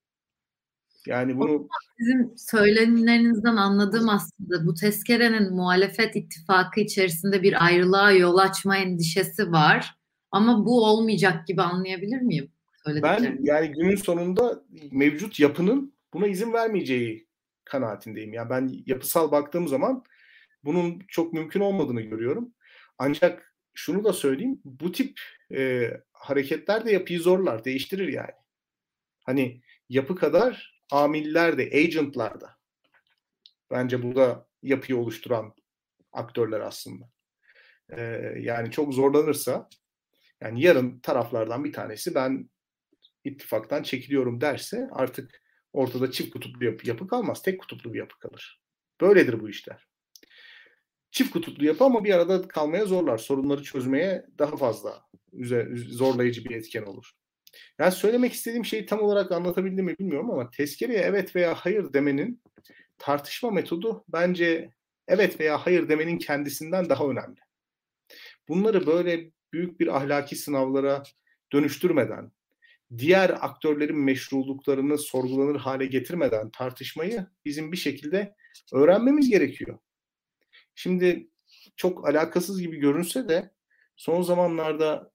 Yani bunu sizin söylemlerinizden anladığım aslında bu tezkerenin muhalefet ittifakı içerisinde bir ayrılığa yol açma endişesi var. Ama bu olmayacak gibi anlayabilir miyim? Ben yani günün sonunda mevcut yapının buna izin vermeyeceği kanaatindeyim. Yani ben yapısal baktığım zaman bunun çok mümkün olmadığını görüyorum. Ancak şunu da söyleyeyim. Bu tip e, hareketler de yapıyı zorlar, değiştirir yani. Hani yapı kadar amiller de, agentlar da. Bence burada yapıyı oluşturan aktörler aslında. Ee, yani çok zorlanırsa yani yarın taraflardan bir tanesi ben ittifaktan çekiliyorum derse artık ortada çift kutuplu yapı, yapı kalmaz. Tek kutuplu bir yapı kalır. Böyledir bu işler. Çift kutuplu yapı ama bir arada kalmaya zorlar. Sorunları çözmeye daha fazla zorlayıcı bir etken olur. Yani söylemek istediğim şeyi tam olarak anlatabildim mi bilmiyorum ama tezkereye evet veya hayır demenin tartışma metodu bence evet veya hayır demenin kendisinden daha önemli. Bunları böyle büyük bir ahlaki sınavlara dönüştürmeden, diğer aktörlerin meşruluklarını sorgulanır hale getirmeden tartışmayı bizim bir şekilde öğrenmemiz gerekiyor. Şimdi çok alakasız gibi görünse de son zamanlarda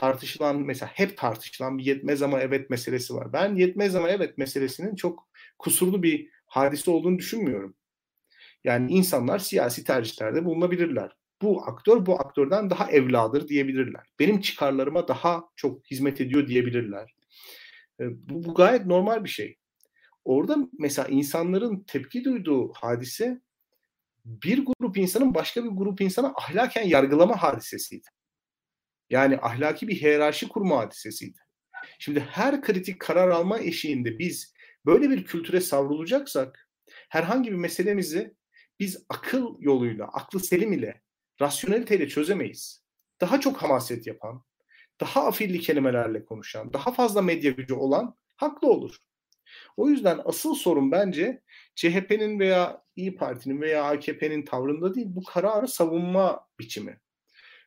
tartışılan mesela hep tartışılan bir yetmez ama evet meselesi var. Ben yetmez ama evet meselesinin çok kusurlu bir hadise olduğunu düşünmüyorum. Yani insanlar siyasi tercihlerde bulunabilirler. Bu aktör bu aktörden daha evladır diyebilirler. Benim çıkarlarıma daha çok hizmet ediyor diyebilirler. E, bu, bu gayet normal bir şey. Orada mesela insanların tepki duyduğu hadise bir grup insanın başka bir grup insana ahlaken yargılama hadisesiydi. Yani ahlaki bir hiyerarşi kurma hadisesiydi. Şimdi her kritik karar alma eşiğinde biz böyle bir kültüre savrulacaksak herhangi bir meselemizi biz akıl yoluyla, aklı selim ile, rasyoneliteyle çözemeyiz. Daha çok hamaset yapan, daha afilli kelimelerle konuşan, daha fazla medya gücü olan haklı olur. O yüzden asıl sorun bence CHP'nin veya İyi Parti'nin veya AKP'nin tavrında değil bu kararı savunma biçimi.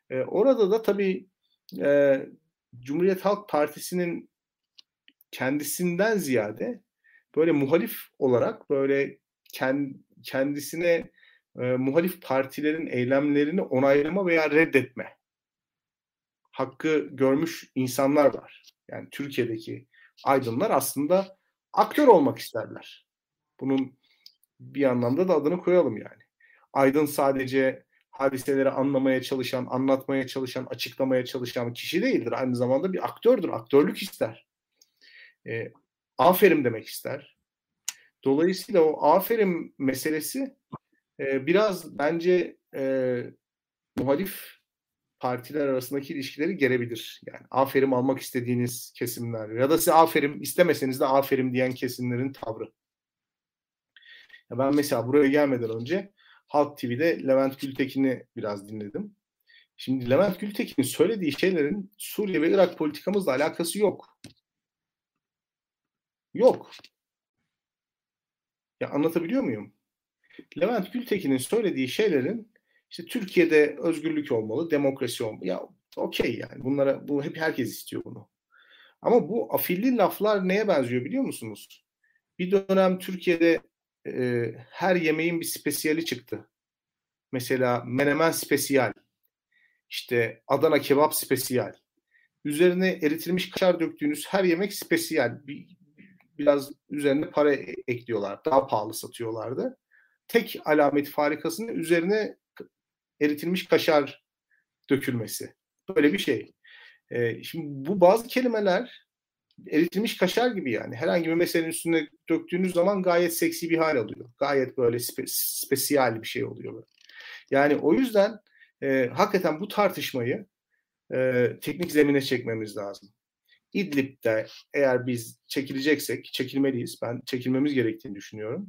Ee, orada da tabii e, Cumhuriyet Halk Partisi'nin kendisinden ziyade böyle muhalif olarak böyle kendisine e, muhalif partilerin eylemlerini onaylama veya reddetme hakkı görmüş insanlar var. Yani Türkiye'deki aydınlar aslında aktör olmak isterler. Bunun bir anlamda da adını koyalım yani. Aydın sadece hadiseleri anlamaya çalışan, anlatmaya çalışan, açıklamaya çalışan kişi değildir. Aynı zamanda bir aktördür. Aktörlük ister. E, aferin demek ister. Dolayısıyla o aferin meselesi e, biraz bence e, muhalif partiler arasındaki ilişkileri gerebilir. Yani aferin almak istediğiniz kesimler ya da size aferin istemeseniz de aferin diyen kesimlerin tavrı. Ya ben mesela buraya gelmeden önce Halk TV'de Levent Gültekin'i biraz dinledim. Şimdi Levent Gültekin'in söylediği şeylerin Suriye ve Irak politikamızla alakası yok. Yok. Ya anlatabiliyor muyum? Levent Gültekin'in söylediği şeylerin işte Türkiye'de özgürlük olmalı, demokrasi olmalı. Ya okey yani bunlara bu hep herkes istiyor bunu. Ama bu afilli laflar neye benziyor biliyor musunuz? Bir dönem Türkiye'de e, her yemeğin bir spesiyali çıktı. Mesela menemen spesiyal, işte Adana kebap spesiyal. Üzerine eritilmiş kaşar döktüğünüz her yemek spesiyal. Bir, biraz üzerine para e, ekliyorlar. Daha pahalı satıyorlardı. Tek alamet farikasının üzerine eritilmiş kaşar dökülmesi. Böyle bir şey. Ee, şimdi bu bazı kelimeler eritilmiş kaşar gibi yani. Herhangi bir meselenin üstüne döktüğünüz zaman gayet seksi bir hal alıyor. Gayet böyle spe, spesiyal bir şey oluyor. Böyle. Yani o yüzden e, hakikaten bu tartışmayı e, teknik zemine çekmemiz lazım. İdlib'de eğer biz çekileceksek, çekilmeliyiz. Ben çekilmemiz gerektiğini düşünüyorum.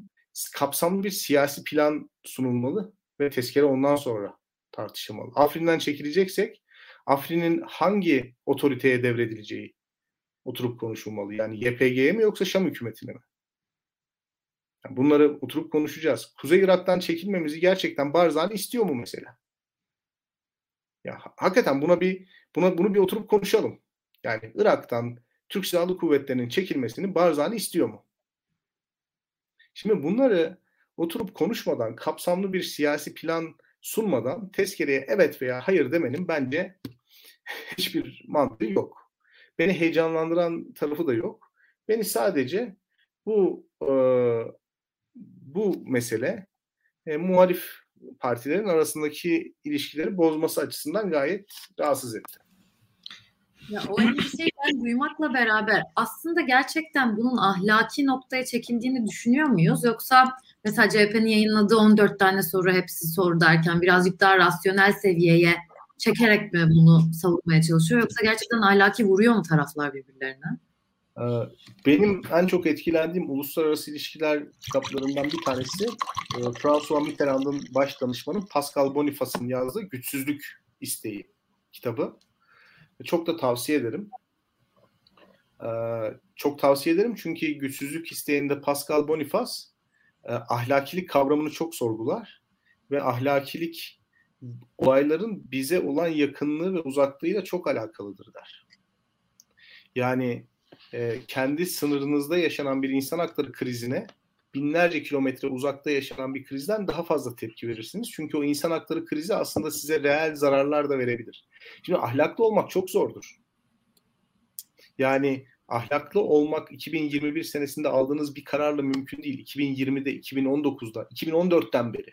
Kapsamlı bir siyasi plan sunulmalı ve tezkere ondan sonra tartışılmalı. Afrin'den çekileceksek Afrin'in hangi otoriteye devredileceği oturup konuşulmalı. Yani YPG'ye mi yoksa Şam hükümetine mi? Yani bunları oturup konuşacağız. Kuzey Irak'tan çekilmemizi gerçekten Barzani istiyor mu mesela? Ya hakikaten buna bir buna bunu bir oturup konuşalım. Yani Irak'tan Türk Silahlı Kuvvetleri'nin çekilmesini Barzani istiyor mu? Şimdi bunları oturup konuşmadan, kapsamlı bir siyasi plan sunmadan tezkereye evet veya hayır demenin bence hiçbir mantığı yok. Beni heyecanlandıran tarafı da yok. Beni sadece bu e, bu mesele e, muhalif partilerin arasındaki ilişkileri bozması açısından gayet rahatsız etti. Ya o endişeyi ben duymakla beraber aslında gerçekten bunun ahlaki noktaya çekildiğini düşünüyor muyuz? Yoksa mesela CHP'nin yayınladığı 14 tane soru hepsi soru derken birazcık daha rasyonel seviyeye çekerek mi bunu savunmaya çalışıyor? Yoksa gerçekten ahlaki vuruyor mu taraflar birbirlerine? Ee, benim en çok etkilendiğim uluslararası ilişkiler kitaplarından bir tanesi e, François Mitterrand'ın baş danışmanı Pascal Boniface'ın yazdığı Güçsüzlük İsteği kitabı. Çok da tavsiye ederim. Ee, çok tavsiye ederim çünkü güçsüzlük isteğinde Pascal Boniface e, ahlakilik kavramını çok sorgular ve ahlakilik olayların bize olan yakınlığı ve uzaklığıyla çok alakalıdır der. Yani e, kendi sınırınızda yaşanan bir insan hakları krizine binlerce kilometre uzakta yaşanan bir krizden daha fazla tepki verirsiniz. Çünkü o insan hakları krizi aslında size reel zararlar da verebilir. Şimdi ahlaklı olmak çok zordur. Yani ahlaklı olmak 2021 senesinde aldığınız bir kararla mümkün değil. 2020'de, 2019'da, 2014'ten beri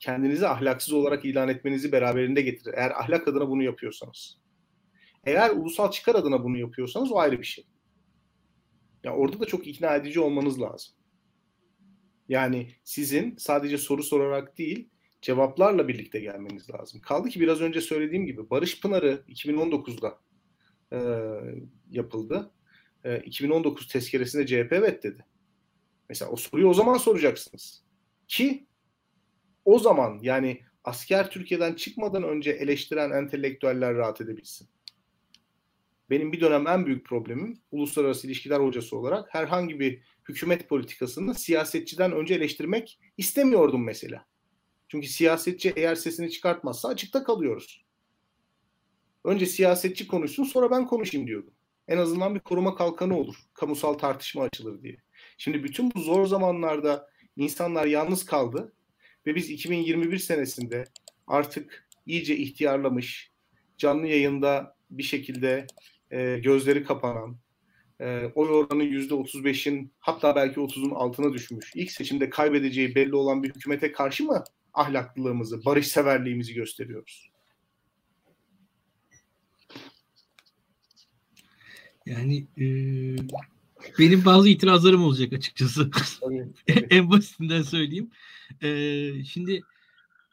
kendinizi ahlaksız olarak ilan etmenizi beraberinde getirir. Eğer ahlak adına bunu yapıyorsanız. Eğer ulusal çıkar adına bunu yapıyorsanız o ayrı bir şey. Ya orada da çok ikna edici olmanız lazım. Yani sizin sadece soru sorarak değil, cevaplarla birlikte gelmeniz lazım. Kaldı ki biraz önce söylediğim gibi Barış Pınarı 2019'da e, yapıldı. E, 2019 tezkeresinde CHP evet dedi. Mesela o soruyu o zaman soracaksınız. Ki o zaman yani asker Türkiye'den çıkmadan önce eleştiren entelektüeller rahat edebilsin. Benim bir dönem en büyük problemim uluslararası ilişkiler hocası olarak herhangi bir hükümet politikasını siyasetçiden önce eleştirmek istemiyordum mesela. Çünkü siyasetçi eğer sesini çıkartmazsa açıkta kalıyoruz. Önce siyasetçi konuşsun sonra ben konuşayım diyordum. En azından bir koruma kalkanı olur. Kamusal tartışma açılır diye. Şimdi bütün bu zor zamanlarda insanlar yalnız kaldı ve biz 2021 senesinde artık iyice ihtiyarlamış, canlı yayında bir şekilde e, gözleri kapanan, e, oy oranı %35'in hatta belki 30'un altına düşmüş. İlk seçimde kaybedeceği belli olan bir hükümete karşı mı ahlaklılığımızı, barışseverliğimizi gösteriyoruz? Yani e, benim bazı itirazlarım olacak açıkçası. Tabii, tabii. en basitinden söyleyeyim. E, şimdi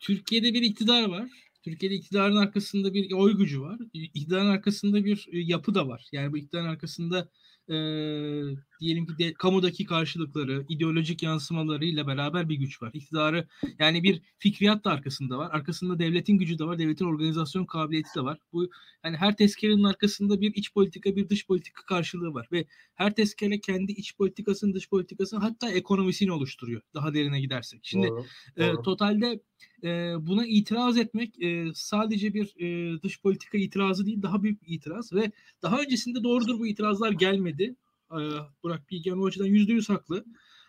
Türkiye'de bir iktidar var Türkiye'de iktidarın arkasında bir oy gücü var. İktidarın arkasında bir e, yapı da var. Yani bu iktidarın arkasında diyelim ki de, kamudaki karşılıkları, ideolojik yansımalarıyla beraber bir güç var. İktidarı yani bir fikriyat da arkasında var. Arkasında devletin gücü de var, devletin organizasyon kabiliyeti de var. Bu yani her tezkerenin arkasında bir iç politika, bir dış politika karşılığı var ve her tezkere kendi iç politikasını, dış politikasını hatta ekonomisini oluşturuyor. Daha derine gidersek. Şimdi doğru, e, doğru. totalde e, buna itiraz etmek e, sadece bir e, dış politika itirazı değil, daha büyük bir itiraz ve daha öncesinde doğrudur bu itirazlar gelmedi. E, Burak Bilgen o açıdan yüzde yüz haklı.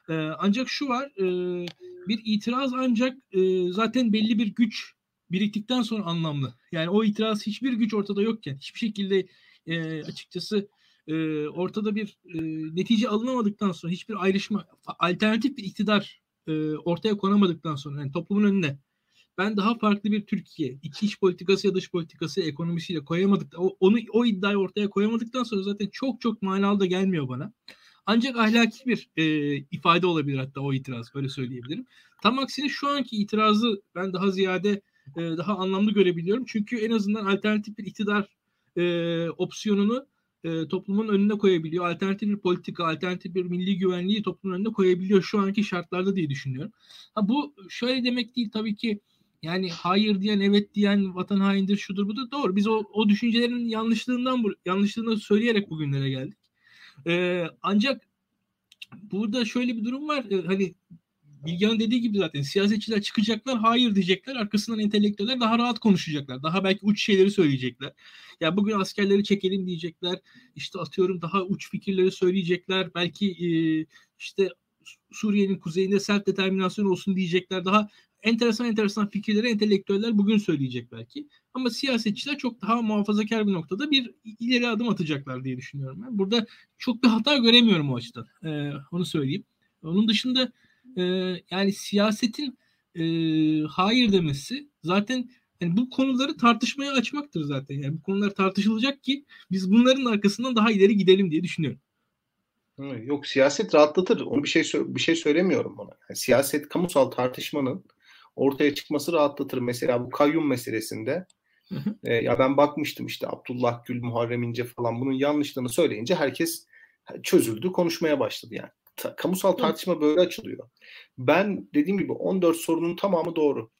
E, ancak şu var, e, bir itiraz ancak e, zaten belli bir güç biriktikten sonra anlamlı. Yani o itiraz hiçbir güç ortada yokken, hiçbir şekilde e, açıkçası ortada bir netice alınamadıktan sonra, hiçbir ayrışma, alternatif bir iktidar ortaya konamadıktan sonra, yani toplumun önüne ben daha farklı bir Türkiye, iki iç politikası ya dış politikası ekonomisiyle koyamadık, o, onu o iddiayı ortaya koyamadıktan sonra zaten çok çok manalı da gelmiyor bana. Ancak ahlaki bir e, ifade olabilir hatta o itiraz öyle söyleyebilirim. Tam aksine şu anki itirazı ben daha ziyade e, daha anlamlı görebiliyorum. Çünkü en azından alternatif bir iktidar e, opsiyonunu e, toplumun önüne koyabiliyor. Alternatif bir politika, alternatif bir milli güvenliği toplumun önüne koyabiliyor şu anki şartlarda diye düşünüyorum. Ha, bu şöyle demek değil tabii ki yani hayır diyen evet diyen vatan haindir şudur budur. Doğru. Biz o, o düşüncelerin yanlışlığından yanlışlığını söyleyerek bugünlere geldik. Ee, ancak burada şöyle bir durum var. Ee, hani Bilgehan dediği gibi zaten siyasetçiler çıkacaklar hayır diyecekler. Arkasından entelektüeller daha rahat konuşacaklar. Daha belki uç şeyleri söyleyecekler. Ya bugün askerleri çekelim diyecekler. İşte atıyorum daha uç fikirleri söyleyecekler. Belki e, işte Suriye'nin kuzeyinde self determinasyon olsun diyecekler. Daha enteresan enteresan fikirleri entelektüeller bugün söyleyecek belki. Ama siyasetçiler çok daha muhafazakar bir noktada bir ileri adım atacaklar diye düşünüyorum ben. Burada çok bir hata göremiyorum o açıdan. Ee, onu söyleyeyim. Onun dışında e, yani siyasetin e, hayır demesi zaten yani bu konuları tartışmaya açmaktır zaten. Yani bu konular tartışılacak ki biz bunların arkasından daha ileri gidelim diye düşünüyorum. Yok siyaset rahatlatır. Onu bir şey bir şey söylemiyorum ona. Yani siyaset kamusal tartışmanın ortaya çıkması rahatlatır. Mesela bu kayyum meselesinde E, ya ben bakmıştım işte Abdullah Gül, Muharrem İnce falan bunun yanlışlığını söyleyince herkes çözüldü, konuşmaya başladı yani. Ta, kamusal tartışma böyle açılıyor. Ben dediğim gibi 14 sorunun tamamı doğru.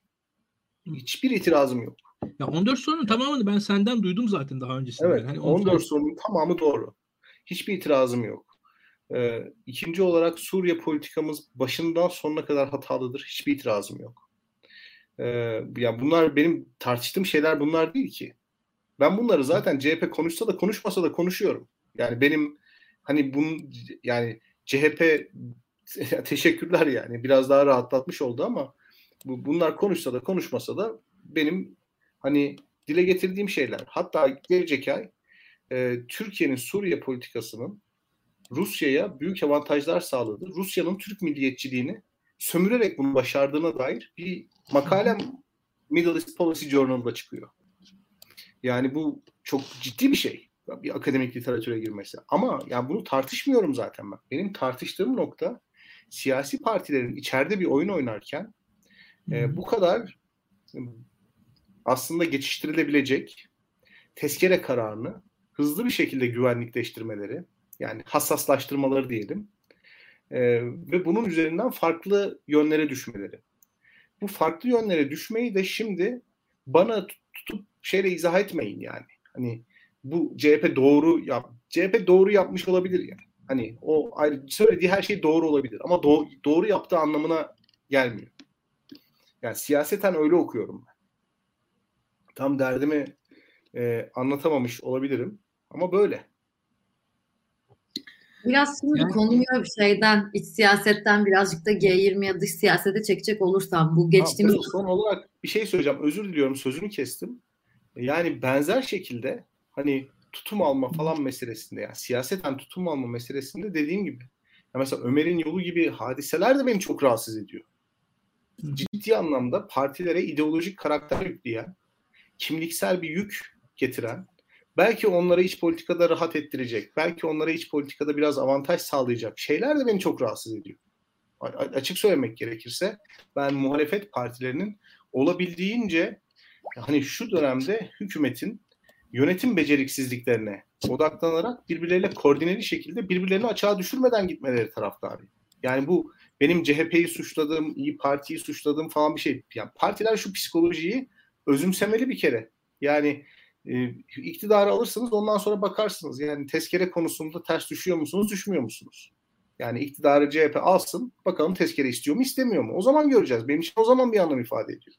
Hiçbir itirazım yok. Ya 14 sorunun tamamını ben senden duydum zaten daha öncesinde. Evet, hani 14, 14 sorunun tamamı doğru. Hiçbir itirazım yok. Ee, ikinci olarak Suriye politikamız başından sonuna kadar hatalıdır. Hiçbir itirazım yok. Ee, ya bunlar benim tartıştığım şeyler bunlar değil ki. Ben bunları zaten CHP konuşsa da konuşmasa da konuşuyorum. Yani benim hani bunun yani CHP teşekkürler yani biraz daha rahatlatmış oldu ama bu, bunlar konuşsa da konuşmasa da benim hani dile getirdiğim şeyler. Hatta gelecek ay e, Türkiye'nin Suriye politikasının Rusya'ya büyük avantajlar sağladı. Rusya'nın Türk milliyetçiliğini sömürerek bunu başardığına dair bir makalem Middle East Policy Journal'da çıkıyor. Yani bu çok ciddi bir şey. Bir akademik literatüre girmesi. Ama yani bunu tartışmıyorum zaten ben. Benim tartıştığım nokta siyasi partilerin içeride bir oyun oynarken e, bu kadar aslında geçiştirilebilecek tezkere kararını hızlı bir şekilde güvenlikleştirmeleri yani hassaslaştırmaları diyelim e, ve bunun üzerinden farklı yönlere düşmeleri. Bu farklı yönlere düşmeyi de şimdi bana tutup şeyle izah etmeyin yani. Hani bu CHP doğru yap CHP doğru yapmış olabilir yani. Hani o ayrı söylediği her şey doğru olabilir ama doğru, doğru yaptığı anlamına gelmiyor. Yani siyaseten öyle okuyorum ben. Tam derdimi e, anlatamamış olabilirim ama böyle. Biraz şimdi yani, konuyu şeyden, iç siyasetten birazcık da G20'ye dış siyasete çekecek olursam bu geçtiğimiz... Ha, son olarak bir şey söyleyeceğim. Özür diliyorum sözünü kestim. Yani benzer şekilde hani tutum alma falan meselesinde yani siyaseten tutum alma meselesinde dediğim gibi. Ya mesela Ömer'in yolu gibi hadiseler de beni çok rahatsız ediyor. Ciddi anlamda partilere ideolojik karakter yükleyen, kimliksel bir yük getiren belki onlara iç politikada rahat ettirecek, belki onlara iç politikada biraz avantaj sağlayacak şeyler de beni çok rahatsız ediyor. Açık söylemek gerekirse ben muhalefet partilerinin olabildiğince hani şu dönemde hükümetin yönetim beceriksizliklerine odaklanarak birbirleriyle koordineli şekilde birbirlerini açığa düşürmeden gitmeleri taraftarı. Yani bu benim CHP'yi suçladığım, İyi Parti'yi suçladığım falan bir şey. Yani partiler şu psikolojiyi özümsemeli bir kere. Yani e, iktidarı alırsınız ondan sonra bakarsınız. Yani tezkere konusunda ters düşüyor musunuz, düşmüyor musunuz? Yani iktidarı CHP alsın, bakalım tezkere istiyor mu, istemiyor mu? O zaman göreceğiz. Benim için o zaman bir anlam ifade ediyor.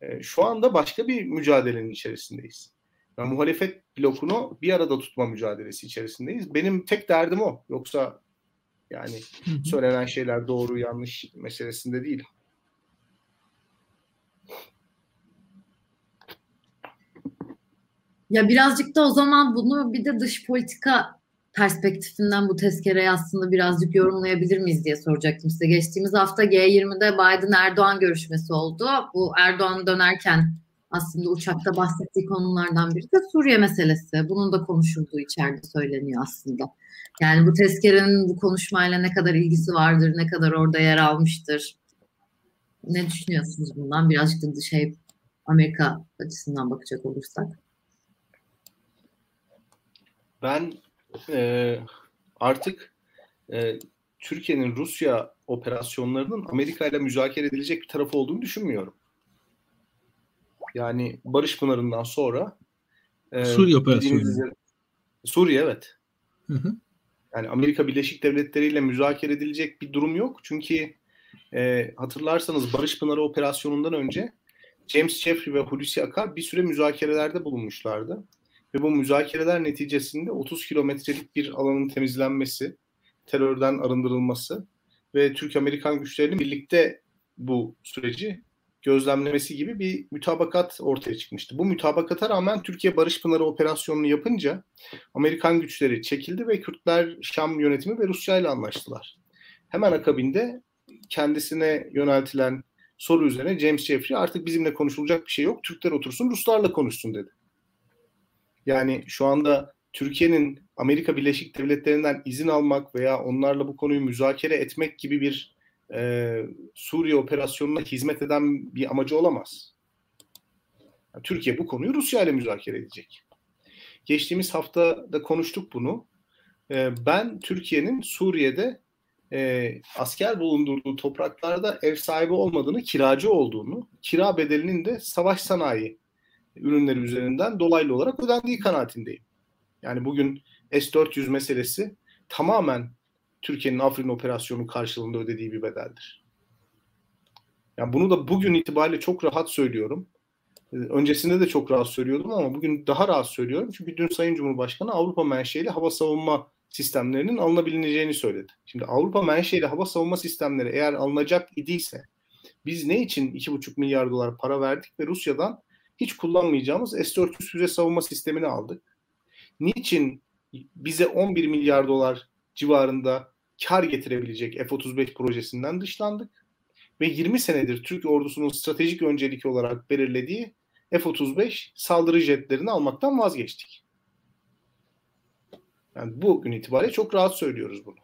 E, şu anda başka bir mücadelenin içerisindeyiz. Yani muhalefet blokunu bir arada tutma mücadelesi içerisindeyiz. Benim tek derdim o. Yoksa yani söylenen şeyler doğru yanlış meselesinde değil. Ya birazcık da o zaman bunu bir de dış politika perspektifinden bu tezkereyi aslında birazcık yorumlayabilir miyiz diye soracaktım size. Geçtiğimiz hafta G20'de Biden-Erdoğan görüşmesi oldu. Bu Erdoğan dönerken aslında uçakta bahsettiği konulardan biri de Suriye meselesi. Bunun da konuşulduğu içeride söyleniyor aslında. Yani bu tezkerenin bu konuşmayla ne kadar ilgisi vardır, ne kadar orada yer almıştır? Ne düşünüyorsunuz bundan? Birazcık da şey Amerika açısından bakacak olursak. Ben e, artık e, Türkiye'nin Rusya operasyonlarının Amerika ile müzakere edilecek bir tarafı olduğunu düşünmüyorum. Yani Barış Pınarı'ndan sonra e, Suriye operasyonu. Suriye evet. Hı hı. Yani Amerika Birleşik Devletleri ile müzakere edilecek bir durum yok. Çünkü e, hatırlarsanız Barış Pınarı operasyonundan önce James Jeffrey ve Hulusi Akar bir süre müzakerelerde bulunmuşlardı. Ve bu müzakereler neticesinde 30 kilometrelik bir alanın temizlenmesi, terörden arındırılması ve Türk-Amerikan güçlerinin birlikte bu süreci gözlemlemesi gibi bir mütabakat ortaya çıkmıştı. Bu mütabakata rağmen Türkiye Barış Pınarı operasyonunu yapınca Amerikan güçleri çekildi ve Kürtler Şam yönetimi ve Rusya ile anlaştılar. Hemen akabinde kendisine yöneltilen soru üzerine James Jeffrey artık bizimle konuşulacak bir şey yok. Türkler otursun Ruslarla konuşsun dedi. Yani şu anda Türkiye'nin Amerika Birleşik Devletleri'nden izin almak veya onlarla bu konuyu müzakere etmek gibi bir e, Suriye operasyonuna hizmet eden bir amacı olamaz. Yani Türkiye bu konuyu Rusya ile müzakere edecek. Geçtiğimiz hafta da konuştuk bunu. E, ben Türkiye'nin Suriye'de e, asker bulundurduğu topraklarda ev sahibi olmadığını, kiracı olduğunu, kira bedelinin de savaş sanayi ürünleri üzerinden dolaylı olarak ödendiği kanaatindeyim. Yani bugün S-400 meselesi tamamen Türkiye'nin Afrin operasyonu karşılığında ödediği bir bedeldir. Yani bunu da bugün itibariyle çok rahat söylüyorum. Ee, öncesinde de çok rahat söylüyordum ama bugün daha rahat söylüyorum. Çünkü dün Sayın Cumhurbaşkanı Avrupa menşeli hava savunma sistemlerinin alınabileceğini söyledi. Şimdi Avrupa menşeli hava savunma sistemleri eğer alınacak idiyse biz ne için 2,5 milyar dolar para verdik ve Rusya'dan hiç kullanmayacağımız S-400 füze savunma sistemini aldık. Niçin bize 11 milyar dolar civarında kar getirebilecek F-35 projesinden dışlandık? Ve 20 senedir Türk ordusunun stratejik öncelik olarak belirlediği F-35 saldırı jetlerini almaktan vazgeçtik. Yani bugün itibariyle çok rahat söylüyoruz bunu.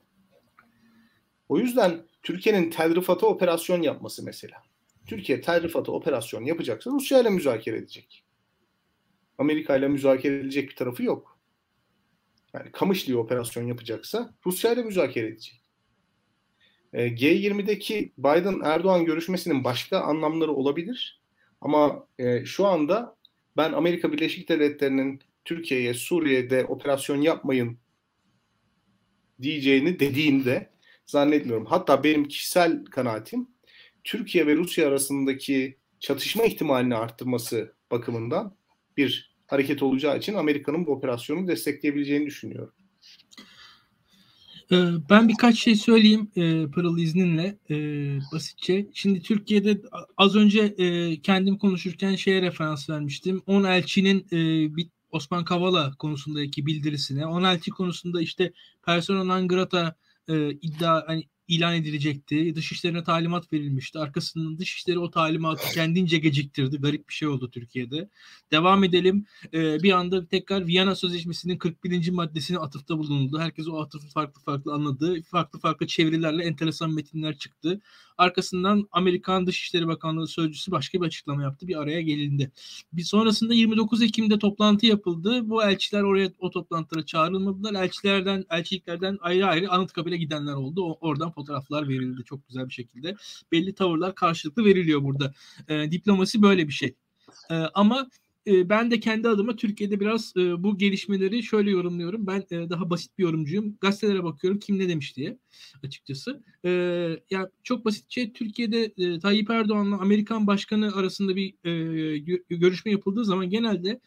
O yüzden Türkiye'nin Tel Rifat'a operasyon yapması mesela. Türkiye Tel Rifat'a operasyon yapacaksa Rusya ile müzakere edecek. Amerika ile müzakere edilecek bir tarafı yok. Yani Kamışlı'ya operasyon yapacaksa Rusya ile müzakere edecek. E, G20'deki Biden-Erdoğan görüşmesinin başka anlamları olabilir. Ama e, şu anda ben Amerika Birleşik Devletleri'nin Türkiye'ye, Suriye'de operasyon yapmayın diyeceğini dediğinde zannetmiyorum. Hatta benim kişisel kanaatim Türkiye ve Rusya arasındaki çatışma ihtimalini arttırması bakımından bir hareket olacağı için Amerika'nın bu operasyonu destekleyebileceğini düşünüyorum. Ee, ben birkaç şey söyleyeyim e, Pırıl izninle e, basitçe. Şimdi Türkiye'de az önce e, kendim konuşurken şeye referans vermiştim. 10 elçinin bir Osman Kavala konusundaki bildirisine, 10 elçi konusunda işte persona non grata iddia hani ilan edilecekti. Dışişlerine talimat verilmişti. Arkasından Dışişleri o talimatı kendince geciktirdi. Garip bir şey oldu Türkiye'de. Devam edelim. Ee, bir anda tekrar Viyana Sözleşmesi'nin 41. maddesine atıfta bulunuldu. Herkes o atıfı farklı farklı anladı. Farklı farklı çevirilerle enteresan metinler çıktı. Arkasından Amerikan Dışişleri Bakanlığı Sözcüsü başka bir açıklama yaptı. Bir araya gelindi. Bir sonrasında 29 Ekim'de toplantı yapıldı. Bu elçiler oraya o toplantılara çağrılmadılar. Elçilerden, elçiliklerden ayrı ayrı Anıtkabir'e gidenler oldu. O, oradan fotoğraflar verildi çok güzel bir şekilde. Belli tavırlar karşılıklı veriliyor burada. E, diplomasi böyle bir şey. E, ama e, ben de kendi adıma Türkiye'de biraz e, bu gelişmeleri şöyle yorumluyorum. Ben e, daha basit bir yorumcuyum. Gazetelere bakıyorum kim ne demiş diye açıkçası. E, ya çok basitçe Türkiye'de e, Tayyip Erdoğan'la Amerikan Başkanı arasında bir e, görüşme yapıldığı zaman genelde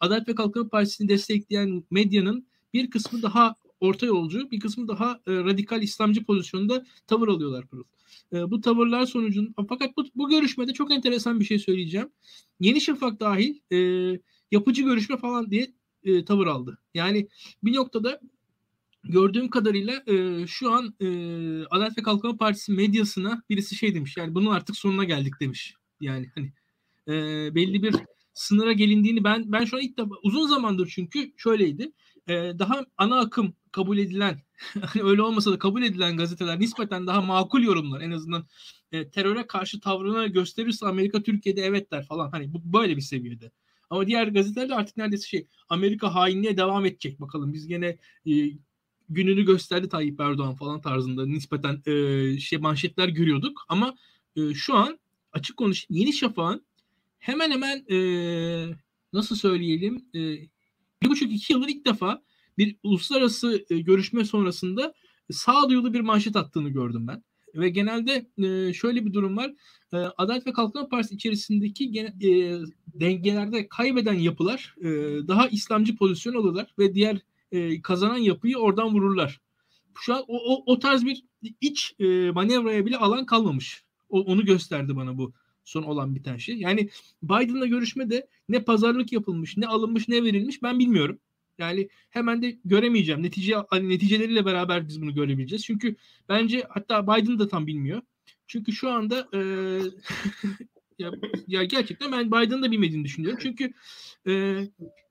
Adalet ve Kalkınma Partisi'ni destekleyen medyanın bir kısmı daha orta yolcu, bir kısmı daha e, radikal İslamcı pozisyonda tavır alıyorlar Pırıl. E, bu tavırlar sonucun fakat bu, bu görüşmede çok enteresan bir şey söyleyeceğim. Yeni Şafak dahil e, yapıcı görüşme falan diye e, tavır aldı. Yani bir noktada gördüğüm kadarıyla e, şu an e, Adalet ve Kalkınma Partisi medyasına birisi şey demiş. Yani bunun artık sonuna geldik demiş. Yani hani e, belli bir sınıra gelindiğini ben ben şu an ilk defa uzun zamandır çünkü şöyleydi. E, daha ana akım kabul edilen hani öyle olmasa da kabul edilen gazeteler nispeten daha makul yorumlar. En azından e, teröre karşı tavrını gösterirse Amerika Türkiye'de evet der falan. Hani bu böyle bir seviyede. Ama diğer gazeteler de artık neredeyse şey Amerika hainliğe devam edecek. Bakalım biz gene e, gününü gösterdi Tayyip Erdoğan falan tarzında nispeten e, şey manşetler görüyorduk. Ama e, şu an açık konuşayım Yeni Şafak'ın hemen hemen e, nasıl söyleyelim e, bir buçuk iki yıldır ilk defa bir uluslararası e, görüşme sonrasında sağduyulu bir manşet attığını gördüm ben. Ve genelde e, şöyle bir durum var. E, Adalet ve Kalkınma Partisi içerisindeki gene, e, dengelerde kaybeden yapılar e, daha İslamcı pozisyon alırlar ve diğer e, kazanan yapıyı oradan vururlar. Şu an o, o, o tarz bir iç e, manevraya bile alan kalmamış. O, onu gösterdi bana bu son olan biten şey. Yani Biden'la görüşmede ne pazarlık yapılmış, ne alınmış, ne verilmiş ben bilmiyorum. Yani hemen de göremeyeceğim. Netice hani neticeleriyle beraber biz bunu görebileceğiz. Çünkü bence hatta Biden da tam bilmiyor. Çünkü şu anda e, ya, ya gerçekten ben Biden'ın da bilmediğini düşünüyorum. Çünkü e,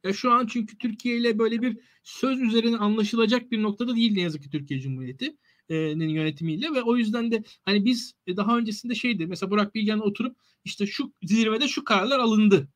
ya şu an çünkü Türkiye ile böyle bir söz üzerine anlaşılacak bir noktada değil ne yazık ki Türkiye Cumhuriyeti yönetimiyle ve o yüzden de hani biz daha öncesinde şeydi mesela Burak Bilgen'le oturup işte şu zirvede şu kararlar alındı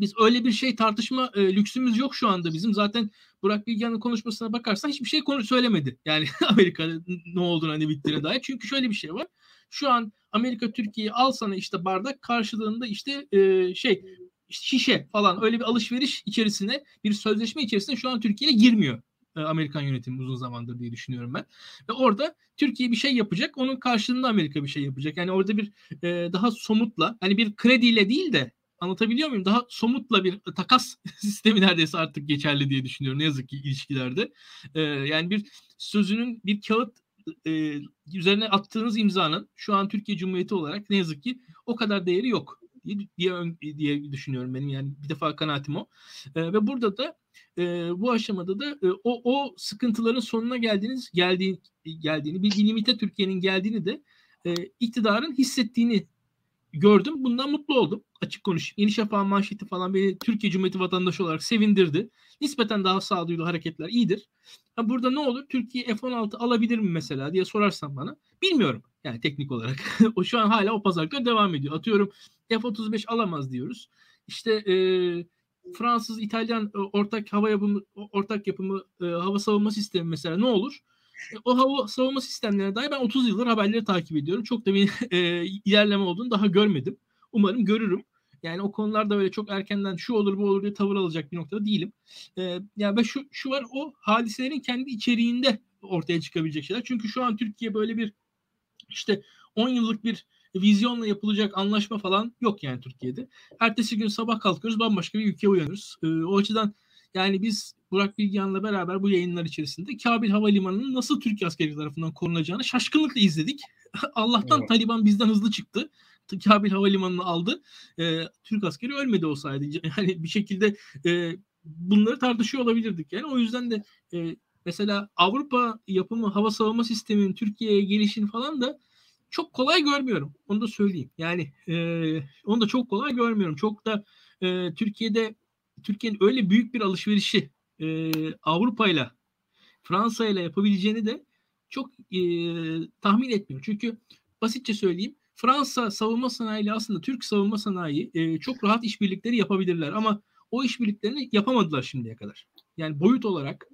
biz öyle bir şey tartışma e, lüksümüz yok şu anda bizim. Zaten Burak Bilgehan'ın konuşmasına bakarsan hiçbir şey konu söylemedi. Yani Amerika'da ne olduğunu hani bittiğine dair. Çünkü şöyle bir şey var. Şu an Amerika Türkiye'yi al sana işte bardak karşılığında işte e, şey şişe falan öyle bir alışveriş içerisine bir sözleşme içerisine şu an Türkiye girmiyor. E, Amerikan yönetimi uzun zamandır diye düşünüyorum ben. Ve orada Türkiye bir şey yapacak, onun karşılığında Amerika bir şey yapacak. Yani orada bir e, daha somutla, hani bir krediyle değil de Anlatabiliyor muyum? Daha somutla bir takas sistemi neredeyse artık geçerli diye düşünüyorum ne yazık ki ilişkilerde. Ee, yani bir sözünün bir kağıt e, üzerine attığınız imzanın şu an Türkiye Cumhuriyeti olarak ne yazık ki o kadar değeri yok diye, diye, düşünüyorum benim yani bir defa kanaatim o. E, ve burada da e, bu aşamada da e, o o sıkıntıların sonuna geldiğiniz geldiğini geldiğini bir limite Türkiye'nin geldiğini de e, iktidarın hissettiğini gördüm. Bundan mutlu oldum. Açık konuşayım. Yeni Şafak'ın manşeti falan beni Türkiye Cumhuriyeti vatandaşı olarak sevindirdi. Nispeten daha sağduyulu hareketler iyidir. Ha burada ne olur? Türkiye F-16 alabilir mi mesela diye sorarsan bana. Bilmiyorum. Yani teknik olarak. o şu an hala o pazarlıklar devam ediyor. Atıyorum F-35 alamaz diyoruz. İşte e, Fransız, İtalyan e, ortak hava yapımı, ortak yapımı e, hava savunma sistemi mesela ne olur? o hava savunma sistemlerine dair ben 30 yıldır haberleri takip ediyorum. Çok da bir e, ilerleme olduğunu daha görmedim. Umarım görürüm. Yani o konularda böyle çok erkenden şu olur bu olur diye tavır alacak bir noktada değilim. E, yani ve şu, şu var o hadiselerin kendi içeriğinde ortaya çıkabilecek şeyler. Çünkü şu an Türkiye böyle bir işte 10 yıllık bir vizyonla yapılacak anlaşma falan yok yani Türkiye'de. Ertesi gün sabah kalkıyoruz bambaşka bir ülkeye uyanırız. E, o açıdan yani biz Burak Bilgehan'la beraber bu yayınlar içerisinde Kabil Havalimanı'nın nasıl Türkiye askeri tarafından korunacağını şaşkınlıkla izledik. Allah'tan evet. Taliban bizden hızlı çıktı. Kabil Havalimanı'nı aldı. Ee, Türk askeri ölmedi olsaydı. Yani bir şekilde e, bunları tartışıyor olabilirdik. Yani o yüzden de e, mesela Avrupa yapımı hava savunma sisteminin Türkiye'ye gelişini falan da çok kolay görmüyorum. Onu da söyleyeyim. Yani e, onu da çok kolay görmüyorum. Çok da e, Türkiye'de Türkiye'nin öyle büyük bir alışverişi e, Avrupa ile Fransa ile yapabileceğini de çok e, tahmin etmiyorum. Çünkü basitçe söyleyeyim Fransa savunma sanayi ile aslında Türk savunma sanayi e, çok rahat işbirlikleri yapabilirler ama o işbirliklerini yapamadılar şimdiye kadar. Yani boyut olarak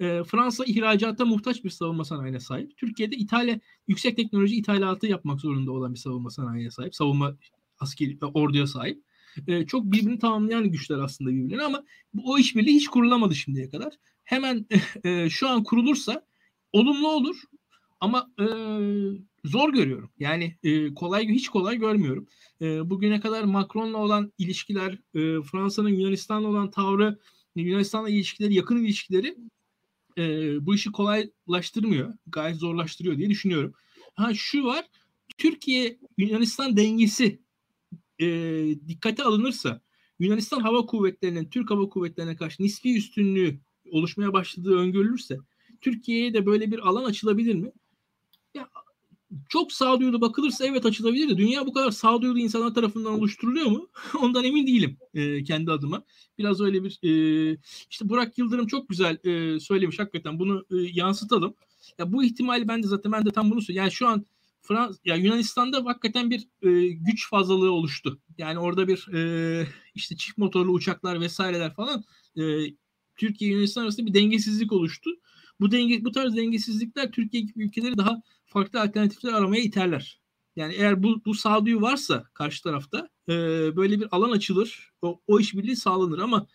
e, Fransa ihracata muhtaç bir savunma sanayine sahip. Türkiye'de İtalya yüksek teknoloji ithalatı yapmak zorunda olan bir savunma sanayine sahip. Savunma askeri orduya sahip e, çok birbirini tamamlayan güçler aslında birbirlerine ama bu, o işbirliği hiç kurulamadı şimdiye kadar. Hemen e, şu an kurulursa olumlu olur ama e, zor görüyorum. Yani e, kolay hiç kolay görmüyorum. E, bugüne kadar Macron'la olan ilişkiler, e, Fransa'nın Yunanistan'la olan tavrı, Yunanistan'la ilişkileri, yakın ilişkileri e, bu işi kolaylaştırmıyor. Gayet zorlaştırıyor diye düşünüyorum. Ha şu var. Türkiye Yunanistan dengesi e, dikkate alınırsa Yunanistan Hava Kuvvetleri'nin Türk Hava Kuvvetleri'ne karşı nispi üstünlüğü oluşmaya başladığı öngörülürse Türkiye'ye de böyle bir alan açılabilir mi? Ya çok sağduyulu bakılırsa evet açılabilir de dünya bu kadar sağduyulu insanlar tarafından oluşturuluyor mu? Ondan emin değilim e, kendi adıma. Biraz öyle bir e, işte Burak Yıldırım çok güzel e, söylemiş hakikaten bunu e, yansıtalım. Ya bu ihtimali ben de zaten ben de tam bunu söylüyorum. Yani şu an Frans ya Yunanistan'da hakikaten bir e, güç fazlalığı oluştu. Yani orada bir e, işte çift motorlu uçaklar vesaireler falan e, Türkiye Yunanistan arasında bir dengesizlik oluştu. Bu denge bu tarz dengesizlikler Türkiye gibi ülkeleri daha farklı alternatifler aramaya iterler. Yani eğer bu, bu sağduyu varsa karşı tarafta e, böyle bir alan açılır. O, o işbirliği sağlanır ama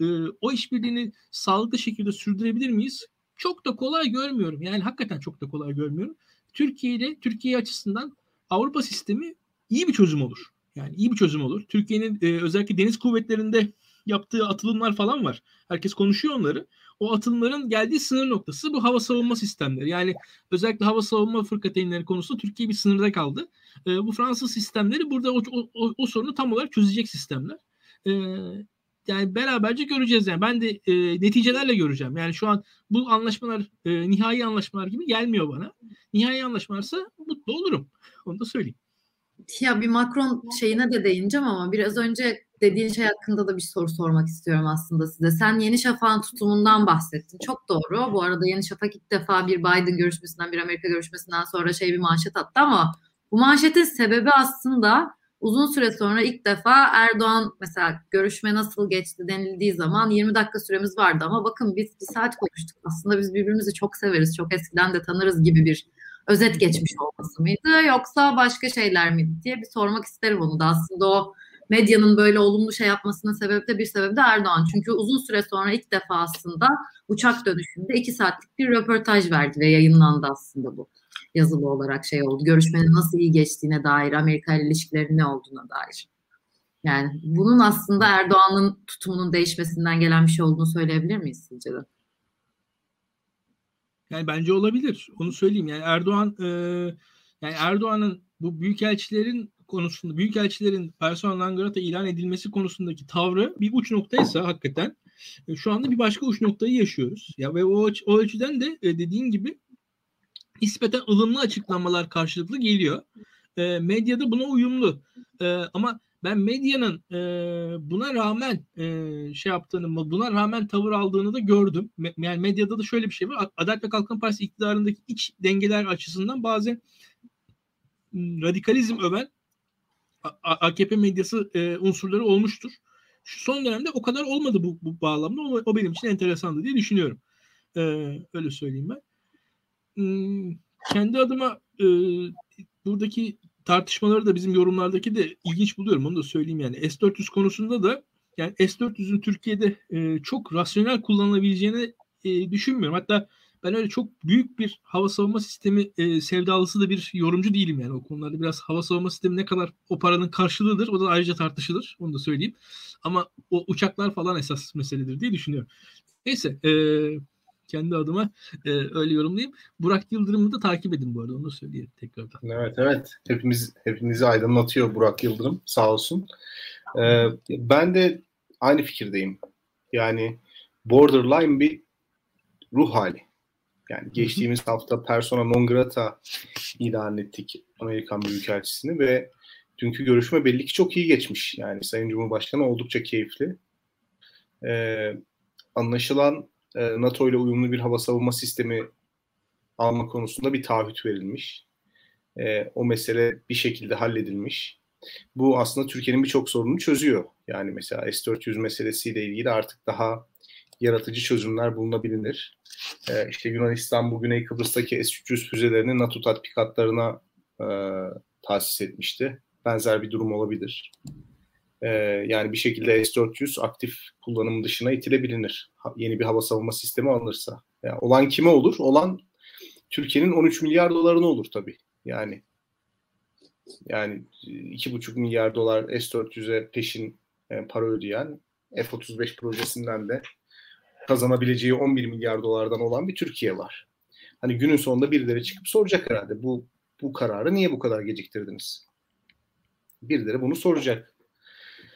e, o işbirliğini sağlıklı şekilde sürdürebilir miyiz? Çok da kolay görmüyorum. Yani hakikaten çok da kolay görmüyorum. Türkiye ile Türkiye açısından Avrupa sistemi iyi bir çözüm olur. Yani iyi bir çözüm olur. Türkiye'nin e, özellikle deniz kuvvetlerinde yaptığı atılımlar falan var. Herkes konuşuyor onları. O atılımların geldiği sınır noktası bu hava savunma sistemleri. Yani özellikle hava savunma fırkateynleri konusunda Türkiye bir sınırda kaldı. E, bu Fransız sistemleri burada o, o, o sorunu tam olarak çözecek sistemler. E, yani beraberce göreceğiz yani. Ben de e, neticelerle göreceğim. Yani şu an bu anlaşmalar e, nihai anlaşmalar gibi gelmiyor bana. Nihai anlaşmalarsa mutlu olurum. Onu da söyleyeyim. Ya bir Macron şeyine de değineceğim ama biraz önce dediğin şey hakkında da bir soru sormak istiyorum aslında size. Sen Yeni Şafak'ın tutumundan bahsettin. Çok doğru. Bu arada Yeni Şafak ilk defa bir Biden görüşmesinden, bir Amerika görüşmesinden sonra şey bir manşet attı ama bu manşetin sebebi aslında uzun süre sonra ilk defa Erdoğan mesela görüşme nasıl geçti denildiği zaman 20 dakika süremiz vardı ama bakın biz bir saat konuştuk. Aslında biz birbirimizi çok severiz, çok eskiden de tanırız gibi bir özet geçmiş olması mıydı yoksa başka şeyler miydi diye bir sormak isterim onu da. Aslında o medyanın böyle olumlu şey yapmasının sebebi de bir sebebi de Erdoğan. Çünkü uzun süre sonra ilk defa aslında uçak dönüşünde iki saatlik bir röportaj verdi ve yayınlandı aslında bu yazılı olarak şey oldu. Görüşmenin nasıl iyi geçtiğine dair, Amerika ile ilişkilerin ne olduğuna dair. Yani bunun aslında Erdoğan'ın tutumunun değişmesinden gelen bir şey olduğunu söyleyebilir miyiz sizce de? Yani bence olabilir. Onu söyleyeyim. Yani Erdoğan e, yani Erdoğan'ın bu büyükelçilerin konusunda büyükelçilerin personel Langrat'a ilan edilmesi konusundaki tavrı bir uç noktaysa hakikaten e, şu anda bir başka uç noktayı yaşıyoruz. Ya ve o, o ölçüden de e, dediğin gibi nispeten ılımlı açıklamalar karşılıklı geliyor. E, medyada buna uyumlu. E, ama ben medyanın e, buna rağmen e, şey yaptığını, buna rağmen tavır aldığını da gördüm. Me, yani medyada da şöyle bir şey var. Adalet ve Kalkınma Partisi iktidarındaki iç dengeler açısından bazen radikalizm öven AKP medyası e, unsurları olmuştur. Şu son dönemde o kadar olmadı bu, bu bağlamda. O, o benim için enteresandı diye düşünüyorum. E, öyle söyleyeyim ben. Hmm, kendi adıma e, buradaki tartışmaları da bizim yorumlardaki de ilginç buluyorum. Onu da söyleyeyim yani. S-400 konusunda da yani S-400'ün Türkiye'de e, çok rasyonel kullanılabileceğini e, düşünmüyorum. Hatta ben öyle çok büyük bir hava savunma sistemi e, sevdalısı da bir yorumcu değilim yani o konularda biraz hava savunma sistemi ne kadar o paranın karşılığıdır o da ayrıca tartışılır onu da söyleyeyim ama o uçaklar falan esas meseledir diye düşünüyorum. Neyse e, kendi adıma e, öyle yorumlayayım. Burak Yıldırım'ı da takip edin bu arada onu da söyleyeyim tekrardan. Evet evet hepimiz hepimizi aydınlatıyor Burak Yıldırım sağ olsun. Ee, ben de aynı fikirdeyim. Yani borderline bir ruh hali. Yani geçtiğimiz hafta persona non grata ilan ettik Amerikan Büyükelçisini ve dünkü görüşme belli ki çok iyi geçmiş. Yani Sayın Cumhurbaşkanı oldukça keyifli. Ee, anlaşılan e, NATO ile uyumlu bir hava savunma sistemi alma konusunda bir taahhüt verilmiş. E, o mesele bir şekilde halledilmiş. Bu aslında Türkiye'nin birçok sorununu çözüyor. Yani mesela S-400 meselesiyle ilgili artık daha yaratıcı çözümler bulunabilir. Ee, işte Yunanistan bu Güney Kıbrıs'taki S-300 füzelerini NATO tatbikatlarına e, tahsis etmişti. Benzer bir durum olabilir. E, yani bir şekilde S-400 aktif kullanım dışına itilebilir. Ha, yeni bir hava savunma sistemi alınırsa. Yani olan kime olur? Olan Türkiye'nin 13 milyar dolarına olur tabii. Yani yani 2,5 milyar dolar S-400'e peşin e, para ödeyen F-35 projesinden de kazanabileceği 11 milyar dolardan olan bir Türkiye var. Hani günün sonunda birileri çıkıp soracak herhalde bu bu kararı niye bu kadar geciktirdiniz? Birileri bunu soracak.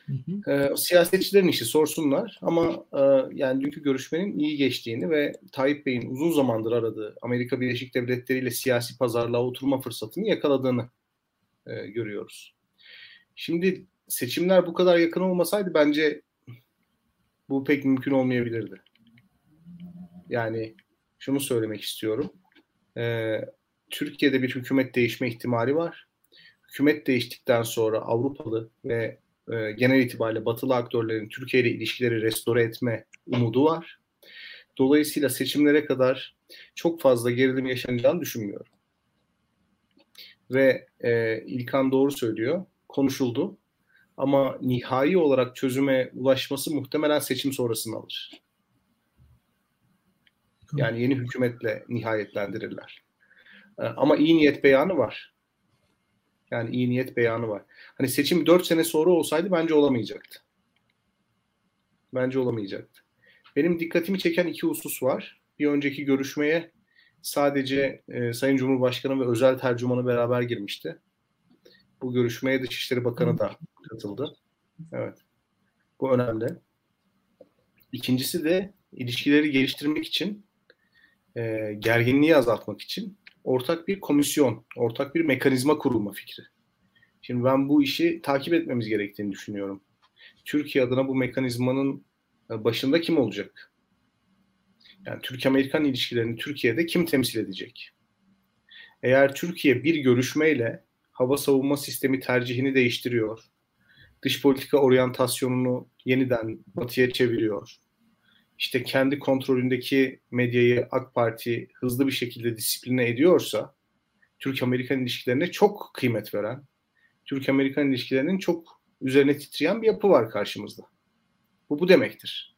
Hı hı. E, siyasetçilerin işi sorsunlar ama e, yani dünkü görüşmenin iyi geçtiğini ve Tayyip Bey'in uzun zamandır aradığı Amerika Birleşik Devletleri ile siyasi pazarlığa oturma fırsatını yakaladığını e, görüyoruz. Şimdi seçimler bu kadar yakın olmasaydı bence bu pek mümkün olmayabilirdi. Yani şunu söylemek istiyorum. Ee, Türkiye'de bir hükümet değişme ihtimali var. Hükümet değiştikten sonra Avrupalı ve e, genel itibariyle batılı aktörlerin Türkiye ile ilişkileri restore etme umudu var. Dolayısıyla seçimlere kadar çok fazla gerilim yaşanacağını düşünmüyorum. ve e, İlkan doğru söylüyor. Konuşuldu. Ama nihai olarak çözüme ulaşması muhtemelen seçim sonrasını alır. Yani yeni hükümetle nihayetlendirirler. E, ama iyi niyet beyanı var. Yani iyi niyet beyanı var. Hani seçim 4 sene sonra olsaydı bence olamayacaktı. Bence olamayacaktı. Benim dikkatimi çeken iki husus var. Bir önceki görüşmeye sadece e, Sayın Cumhurbaşkanı ve özel tercümanı beraber girmişti. Bu görüşmeye Dışişleri Bakanı da katıldı. Evet. Bu önemli. İkincisi de ilişkileri geliştirmek için, e, gerginliği azaltmak için ortak bir komisyon, ortak bir mekanizma kurulma fikri. Şimdi ben bu işi takip etmemiz gerektiğini düşünüyorum. Türkiye adına bu mekanizmanın e, başında kim olacak? Yani Türk-Amerikan ilişkilerini Türkiye'de kim temsil edecek? Eğer Türkiye bir görüşmeyle hava savunma sistemi tercihini değiştiriyor, dış politika oryantasyonunu yeniden batıya çeviriyor, işte kendi kontrolündeki medyayı AK Parti hızlı bir şekilde disipline ediyorsa, Türk-Amerikan ilişkilerine çok kıymet veren, Türk-Amerikan ilişkilerinin çok üzerine titreyen bir yapı var karşımızda. Bu bu demektir.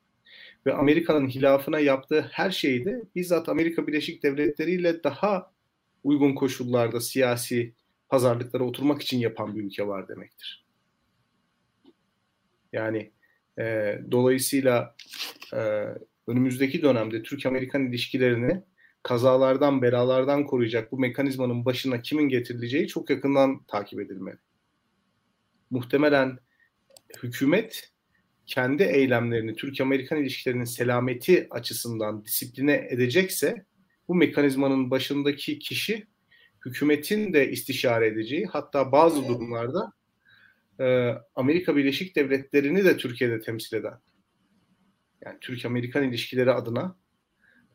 Ve Amerika'nın hilafına yaptığı her şeyi de bizzat Amerika Birleşik Devletleri ile daha uygun koşullarda siyasi pazarlıklara oturmak için yapan bir ülke var demektir. Yani e, dolayısıyla e, önümüzdeki dönemde Türk-Amerikan ilişkilerini kazalardan, belalardan koruyacak bu mekanizmanın başına kimin getirileceği çok yakından takip edilmeli. Muhtemelen hükümet kendi eylemlerini Türk-Amerikan ilişkilerinin selameti açısından disipline edecekse bu mekanizmanın başındaki kişi hükümetin de istişare edeceği hatta bazı durumlarda e, Amerika Birleşik Devletleri'ni de Türkiye'de temsil eden yani Türk-Amerikan ilişkileri adına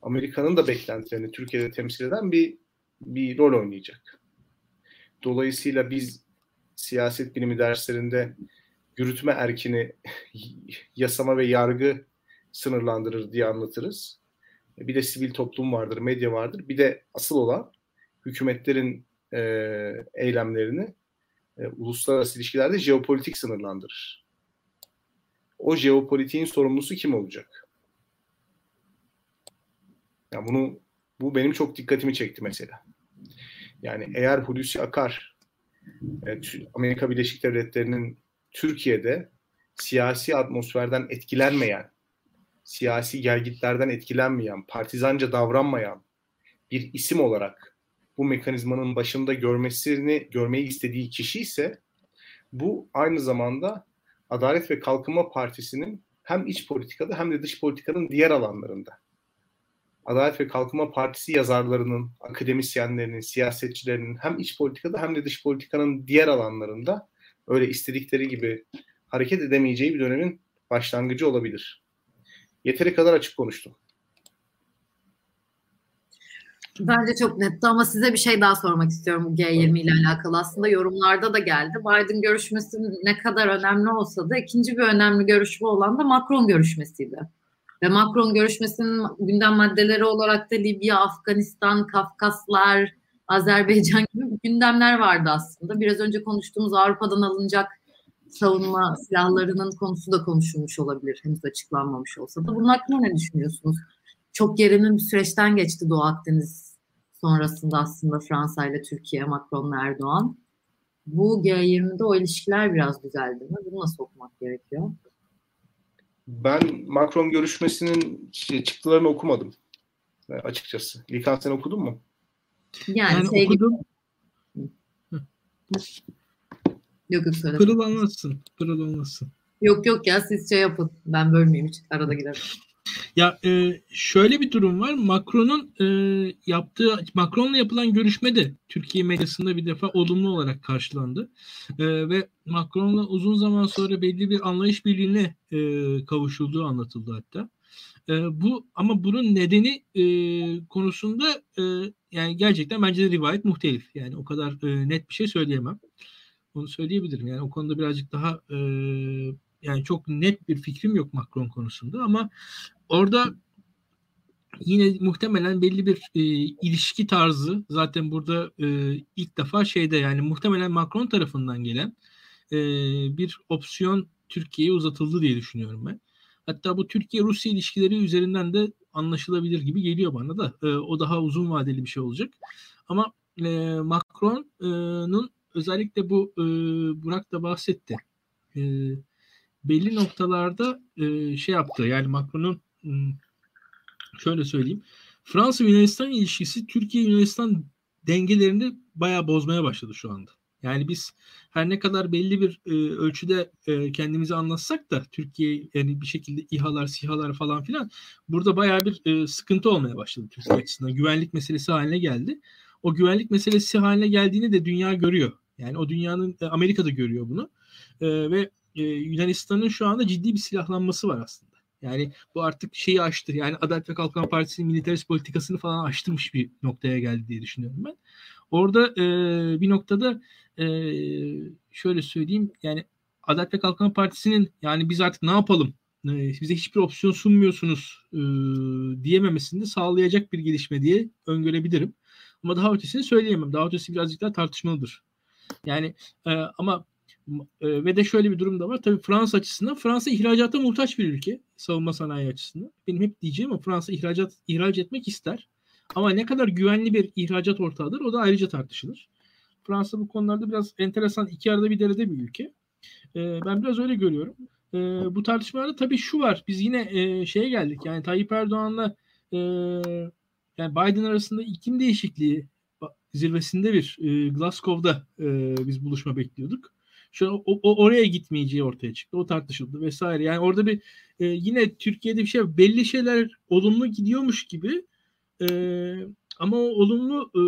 Amerika'nın da beklentilerini Türkiye'de temsil eden bir bir rol oynayacak. Dolayısıyla biz siyaset bilimi derslerinde yürütme erkini yasama ve yargı sınırlandırır diye anlatırız. Bir de sivil toplum vardır, medya vardır. Bir de asıl olan hükümetlerin e, eylemlerini e, uluslararası ilişkilerde jeopolitik sınırlandırır. O jeopolitiğin sorumlusu kim olacak? Yani bunu bu benim çok dikkatimi çekti mesela. Yani eğer Hulusi Akar e, Amerika Birleşik Devletleri'nin Türkiye'de siyasi atmosferden etkilenmeyen, siyasi gelgitlerden etkilenmeyen, partizanca davranmayan bir isim olarak bu mekanizmanın başında görmesini görmeyi istediği kişi ise bu aynı zamanda Adalet ve Kalkınma Partisi'nin hem iç politikada hem de dış politikanın diğer alanlarında Adalet ve Kalkınma Partisi yazarlarının, akademisyenlerinin, siyasetçilerinin hem iç politikada hem de dış politikanın diğer alanlarında öyle istedikleri gibi hareket edemeyeceği bir dönemin başlangıcı olabilir. Yeteri kadar açık konuştum. Bence çok netti ama size bir şey daha sormak istiyorum bu G20 ile alakalı. Aslında yorumlarda da geldi. Biden görüşmesi ne kadar önemli olsa da ikinci bir önemli görüşme olan da Macron görüşmesiydi. Ve Macron görüşmesinin gündem maddeleri olarak da Libya, Afganistan, Kafkaslar, Azerbaycan gibi gündemler vardı aslında. Biraz önce konuştuğumuz Avrupa'dan alınacak savunma silahlarının konusu da konuşulmuş olabilir. Henüz açıklanmamış olsa da. Bunun hakkında ne düşünüyorsunuz? Çok gerilim bir süreçten geçti Doğu Akdeniz sonrasında aslında Fransa ile Türkiye, Macron Erdoğan. Bu G20'de o ilişkiler biraz düzeldi mi? Bunu nasıl okumak gerekiyor? Ben Macron görüşmesinin çıktılarını okumadım açıkçası. İlkan sen okudun mu? Yani, yani okudum. Yok yok söyle. Pırıl anlatsın. Pırıl anlatsın. Yok yok ya siz şey yapın. Ben bölmeyeyim hiç. Arada giderim. Ya e, şöyle bir durum var. Macron'un e, yaptığı Macron'la yapılan görüşme de Türkiye medyasında bir defa olumlu olarak karşılandı. E, ve Macron'la uzun zaman sonra belli bir anlayış birliğine e, kavuşulduğu anlatıldı hatta. E, bu ama bunun nedeni e, konusunda e, yani gerçekten bence de rivayet muhtelif. Yani o kadar e, net bir şey söyleyemem. Onu söyleyebilirim. Yani o konuda birazcık daha e, yani çok net bir fikrim yok Macron konusunda ama orada yine muhtemelen belli bir e, ilişki tarzı zaten burada e, ilk defa şeyde yani muhtemelen Macron tarafından gelen e, bir opsiyon Türkiye'ye uzatıldı diye düşünüyorum ben. Hatta bu Türkiye-Rusya ilişkileri üzerinden de anlaşılabilir gibi geliyor bana da. E, o daha uzun vadeli bir şey olacak. Ama e, Macron'un özellikle bu e, Burak da bahsetti. E, belli noktalarda e, şey yaptı. Yani Macron'un şöyle söyleyeyim. Fransa-Yunanistan ilişkisi Türkiye-Yunanistan dengelerini bayağı bozmaya başladı şu anda. Yani biz her ne kadar belli bir e, ölçüde e, kendimizi anlatsak da Türkiye yani bir şekilde İHA'lar, SİHA'lar falan filan burada bayağı bir e, sıkıntı olmaya başladı Türkiye açısından. Güvenlik meselesi haline geldi. O güvenlik meselesi haline geldiğini de dünya görüyor. Yani o dünyanın e, Amerika da görüyor bunu. E, ve e, Yunanistan'ın şu anda ciddi bir silahlanması var aslında. Yani bu artık şeyi aştı. Yani Adalet ve Kalkınma Partisi'nin militarist politikasını falan aştırmış bir noktaya geldi diye düşünüyorum ben. Orada e, bir noktada e, şöyle söyleyeyim yani Adalet ve Kalkınma Partisi'nin yani biz artık ne yapalım e, bize hiçbir opsiyon sunmuyorsunuz e, diyememesini de sağlayacak bir gelişme diye öngörebilirim. Ama daha ötesini söyleyemem. Daha ötesi birazcık daha tartışmalıdır. Yani e, ama e, ve de şöyle bir durum da var. Tabii Fransa açısından Fransa ihracata muhtaç bir ülke savunma sanayi açısından. Benim hep diyeceğim ama Fransa ihracat ihraç etmek ister. Ama ne kadar güvenli bir ihracat ortağıdır o da ayrıca tartışılır. Fransa bu konularda biraz enteresan iki arada bir derede bir ülke. E, ben biraz öyle görüyorum. E, bu tartışmalarda tabii şu var. Biz yine e, şeye geldik. Yani Tayyip Erdoğan'la e, yani Biden arasında iklim değişikliği zirvesinde bir e, Glasgow'da e, biz buluşma bekliyorduk. Şu o, o oraya gitmeyeceği ortaya çıktı. O tartışıldı vesaire. Yani orada bir e, yine Türkiye'de bir şey belli şeyler olumlu gidiyormuş gibi e, ama o olumlu e,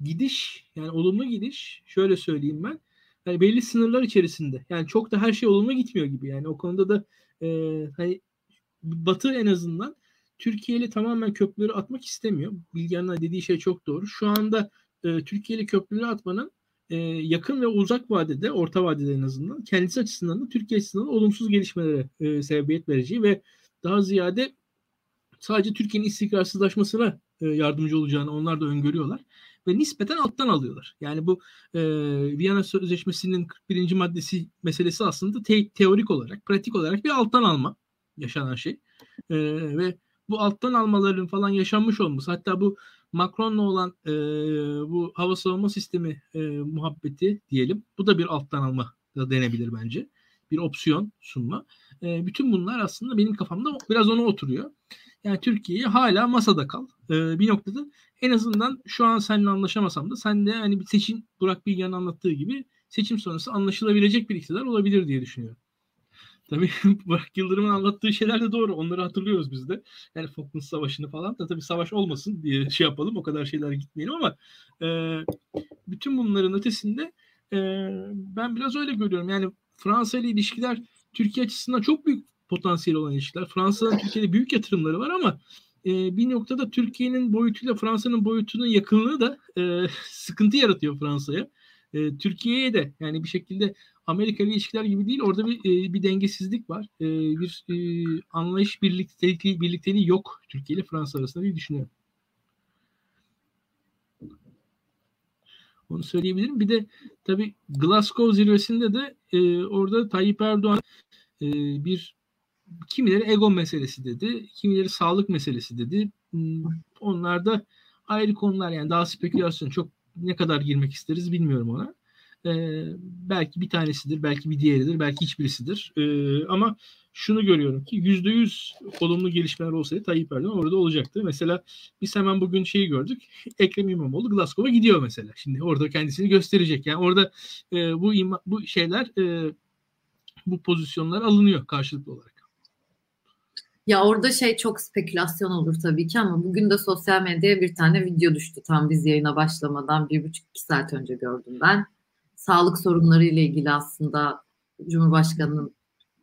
gidiş yani olumlu gidiş şöyle söyleyeyim ben yani belli sınırlar içerisinde. Yani çok da her şey olumlu gitmiyor gibi. Yani o konuda da e, hani Batı en azından Türkiye ile tamamen köprüleri atmak istemiyor. Bilgehan'ın dediği şey çok doğru. Şu anda e, Türkiye ile köprüleri atmanın e, yakın ve uzak vadede, orta vadede en azından kendisi açısından da Türkiye açısından da olumsuz gelişmelere e, sebebiyet vereceği ve daha ziyade sadece Türkiye'nin istikrarsızlaşmasına e, yardımcı olacağını onlar da öngörüyorlar ve nispeten alttan alıyorlar. Yani bu e, Viyana Sözleşmesi'nin 41. maddesi meselesi aslında te- teorik olarak, pratik olarak bir alttan alma yaşanan şey. E, ve bu alttan almaların falan yaşanmış olması hatta bu Macron'la olan e, bu hava savunma sistemi e, muhabbeti diyelim. Bu da bir alttan alma da denebilir bence. Bir opsiyon sunma. E, bütün bunlar aslında benim kafamda biraz ona oturuyor. Yani Türkiye'yi hala masada kal. E, bir noktada en azından şu an seninle anlaşamasam da sen de hani bir seçim Burak Bilge'nin anlattığı gibi seçim sonrası anlaşılabilecek bir iktidar olabilir diye düşünüyorum. Tabii Burak Yıldırım'ın anlattığı şeyler de doğru. Onları hatırlıyoruz biz de. Yani Falklands Savaşı'nı falan da tabii savaş olmasın diye şey yapalım. O kadar şeyler gitmeyelim ama e, bütün bunların ötesinde e, ben biraz öyle görüyorum. Yani Fransa ile ilişkiler Türkiye açısından çok büyük potansiyel olan ilişkiler. Fransa'nın Türkiye'de büyük yatırımları var ama e, bir noktada Türkiye'nin boyutuyla Fransa'nın boyutunun yakınlığı da e, sıkıntı yaratıyor Fransa'ya. E, Türkiye'ye de yani bir şekilde Amerika ile ilişkiler gibi değil. Orada bir e, bir dengesizlik var. E, bir e, anlayış birlikteliği, birlikteliği yok Türkiye ile Fransa arasında diye düşünüyorum. Onu söyleyebilirim. Bir de tabii Glasgow zirvesinde de e, orada Tayyip Erdoğan e, bir kimileri ego meselesi dedi, kimileri sağlık meselesi dedi. Hmm, onlar da ayrı konular yani daha spekülasyon çok ne kadar girmek isteriz bilmiyorum ona. Ee, belki bir tanesidir, belki bir diğeridir, belki hiçbirisidir. Ee, ama şunu görüyorum ki yüzde yüz olumlu gelişmeler olsaydı Tayyip Erdoğan orada olacaktı. Mesela biz hemen bugün şeyi gördük. Ekrem İmamoğlu Glasgow'a gidiyor mesela. Şimdi orada kendisini gösterecek. Yani orada e, bu ima, bu şeyler e, bu pozisyonlar alınıyor karşılıklı olarak. Ya orada şey çok spekülasyon olur tabii ki ama bugün de sosyal medyaya bir tane video düştü tam biz yayına başlamadan bir buçuk iki saat önce gördüm ben. Sağlık sorunları ile ilgili aslında Cumhurbaşkanı'nın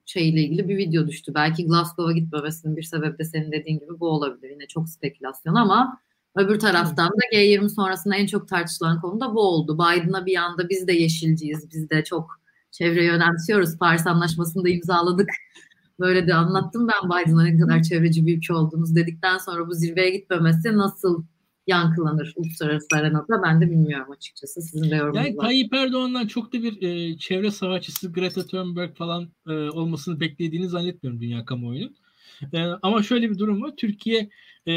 şeyle ilgili bir video düştü. Belki Glasgow'a gitmemesinin bir sebebi de senin dediğin gibi bu olabilir. Yine çok spekülasyon ama öbür taraftan da G20 sonrasında en çok tartışılan konu da bu oldu. Biden'a bir anda biz de yeşilciyiz, biz de çok çevreyi önemsiyoruz. Paris Anlaşması'nı da imzaladık Böyle de anlattım ben Biden'a ne kadar çevreci bir ülke olduğumuz dedikten sonra bu zirveye gitmemesi nasıl yankılanır uluslararası arenada ben de bilmiyorum açıkçası. Sizin de yorumunuz yani. Tayyip Erdoğan'dan çok da bir e, çevre savaşçısı Greta Thunberg falan e, olmasını beklediğini zannetmiyorum dünya kamuoyunun. E, ama şöyle bir durum var. Türkiye e,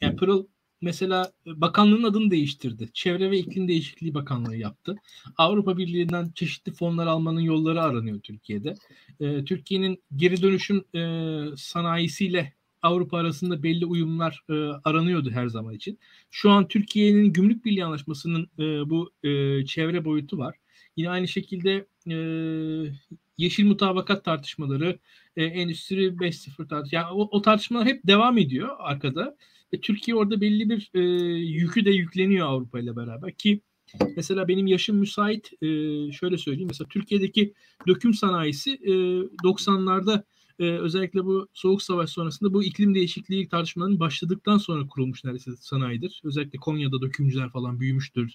yani Pırıl mesela bakanlığın adını değiştirdi. Çevre ve İklim Değişikliği Bakanlığı yaptı. Avrupa Birliği'nden çeşitli fonlar almanın yolları aranıyor Türkiye'de. E, Türkiye'nin geri dönüşüm e, sanayisiyle Avrupa arasında belli uyumlar e, aranıyordu her zaman için. Şu an Türkiye'nin Gümrük Birliği Anlaşması'nın e, bu e, çevre boyutu var. Yine aynı şekilde e, yeşil mutabakat tartışmaları, e, Endüstri 5.0 tartışmaları, yani o, o tartışmalar hep devam ediyor arkada. Ve Türkiye orada belli bir e, yükü de yükleniyor Avrupa ile beraber ki Mesela benim yaşım müsait e, şöyle söyleyeyim. Mesela Türkiye'deki döküm sanayisi e, 90'larda e, özellikle bu soğuk savaş sonrasında bu iklim değişikliği tartışmalarının başladıktan sonra kurulmuş neredeyse sanayidir. Özellikle Konya'da dökümcüler falan büyümüştür.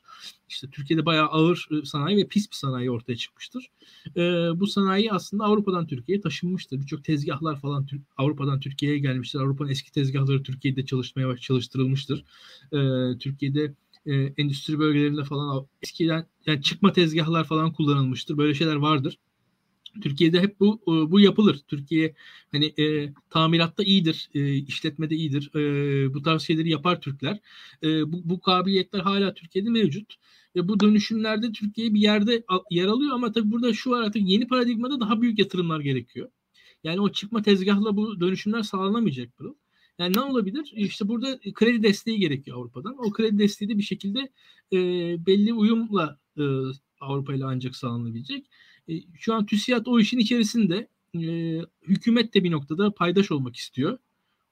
İşte Türkiye'de bayağı ağır e, sanayi ve pis bir sanayi ortaya çıkmıştır. E, bu sanayi aslında Avrupa'dan Türkiye'ye taşınmıştır. Birçok tezgahlar falan Avrupa'dan Türkiye'ye gelmiştir. Avrupa'nın eski tezgahları Türkiye'de çalışmaya çalıştırılmıştır. E, Türkiye'de e, endüstri bölgelerinde falan eskiden yani çıkma tezgahlar falan kullanılmıştır. Böyle şeyler vardır. Türkiye'de hep bu e, bu yapılır. Türkiye hani e, tamiratta iyidir, e, işletmede iyidir. E, bu tarz şeyleri yapar Türkler. E, bu, bu kabiliyetler hala Türkiye'de mevcut. Ve bu dönüşümlerde Türkiye bir yerde yer alıyor ama tabii burada şu var artık yeni paradigmada daha büyük yatırımlar gerekiyor. Yani o çıkma tezgahla bu dönüşümler sağlanamayacak Pırıl. Yani ne olabilir? İşte burada kredi desteği gerekiyor Avrupa'dan. O kredi desteği de bir şekilde e, belli uyumla e, Avrupa ile ancak sağlanabilecek. E, şu an TÜSİAD o işin içerisinde. E, hükümet de bir noktada paydaş olmak istiyor.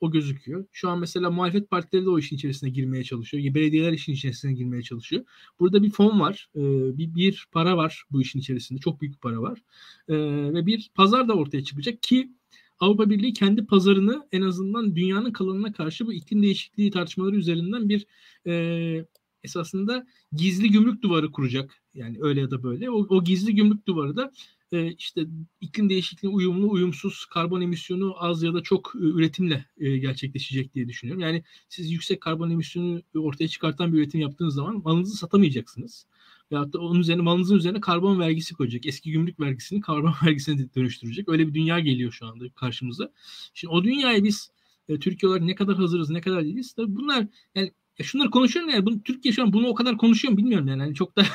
O gözüküyor. Şu an mesela muhalefet partileri de o işin içerisine girmeye çalışıyor. Belediyeler işin içerisine girmeye çalışıyor. Burada bir fon var. E, bir, bir para var bu işin içerisinde. Çok büyük bir para var. E, ve bir pazar da ortaya çıkacak ki Avrupa Birliği kendi pazarını en azından dünyanın kalanına karşı bu iklim değişikliği tartışmaları üzerinden bir e, esasında gizli gümrük duvarı kuracak. Yani öyle ya da böyle. O, o gizli gümrük duvarı da e, işte iklim değişikliği uyumlu, uyumsuz, karbon emisyonu az ya da çok e, üretimle e, gerçekleşecek diye düşünüyorum. Yani siz yüksek karbon emisyonu ortaya çıkartan bir üretim yaptığınız zaman malınızı satamayacaksınız. Veyahut da onun üzerine malınızın üzerine karbon vergisi koyacak. Eski gümrük vergisini karbon vergisine dönüştürecek. Öyle bir dünya geliyor şu anda karşımıza. Şimdi o dünyaya biz e, Türkiye olarak ne kadar hazırız, ne kadar değiliz. Tabii bunlar yani ya şunları konuşuyorum ya bunu, Türkiye şu an bunu o kadar konuşuyor mu bilmiyorum yani. yani çok da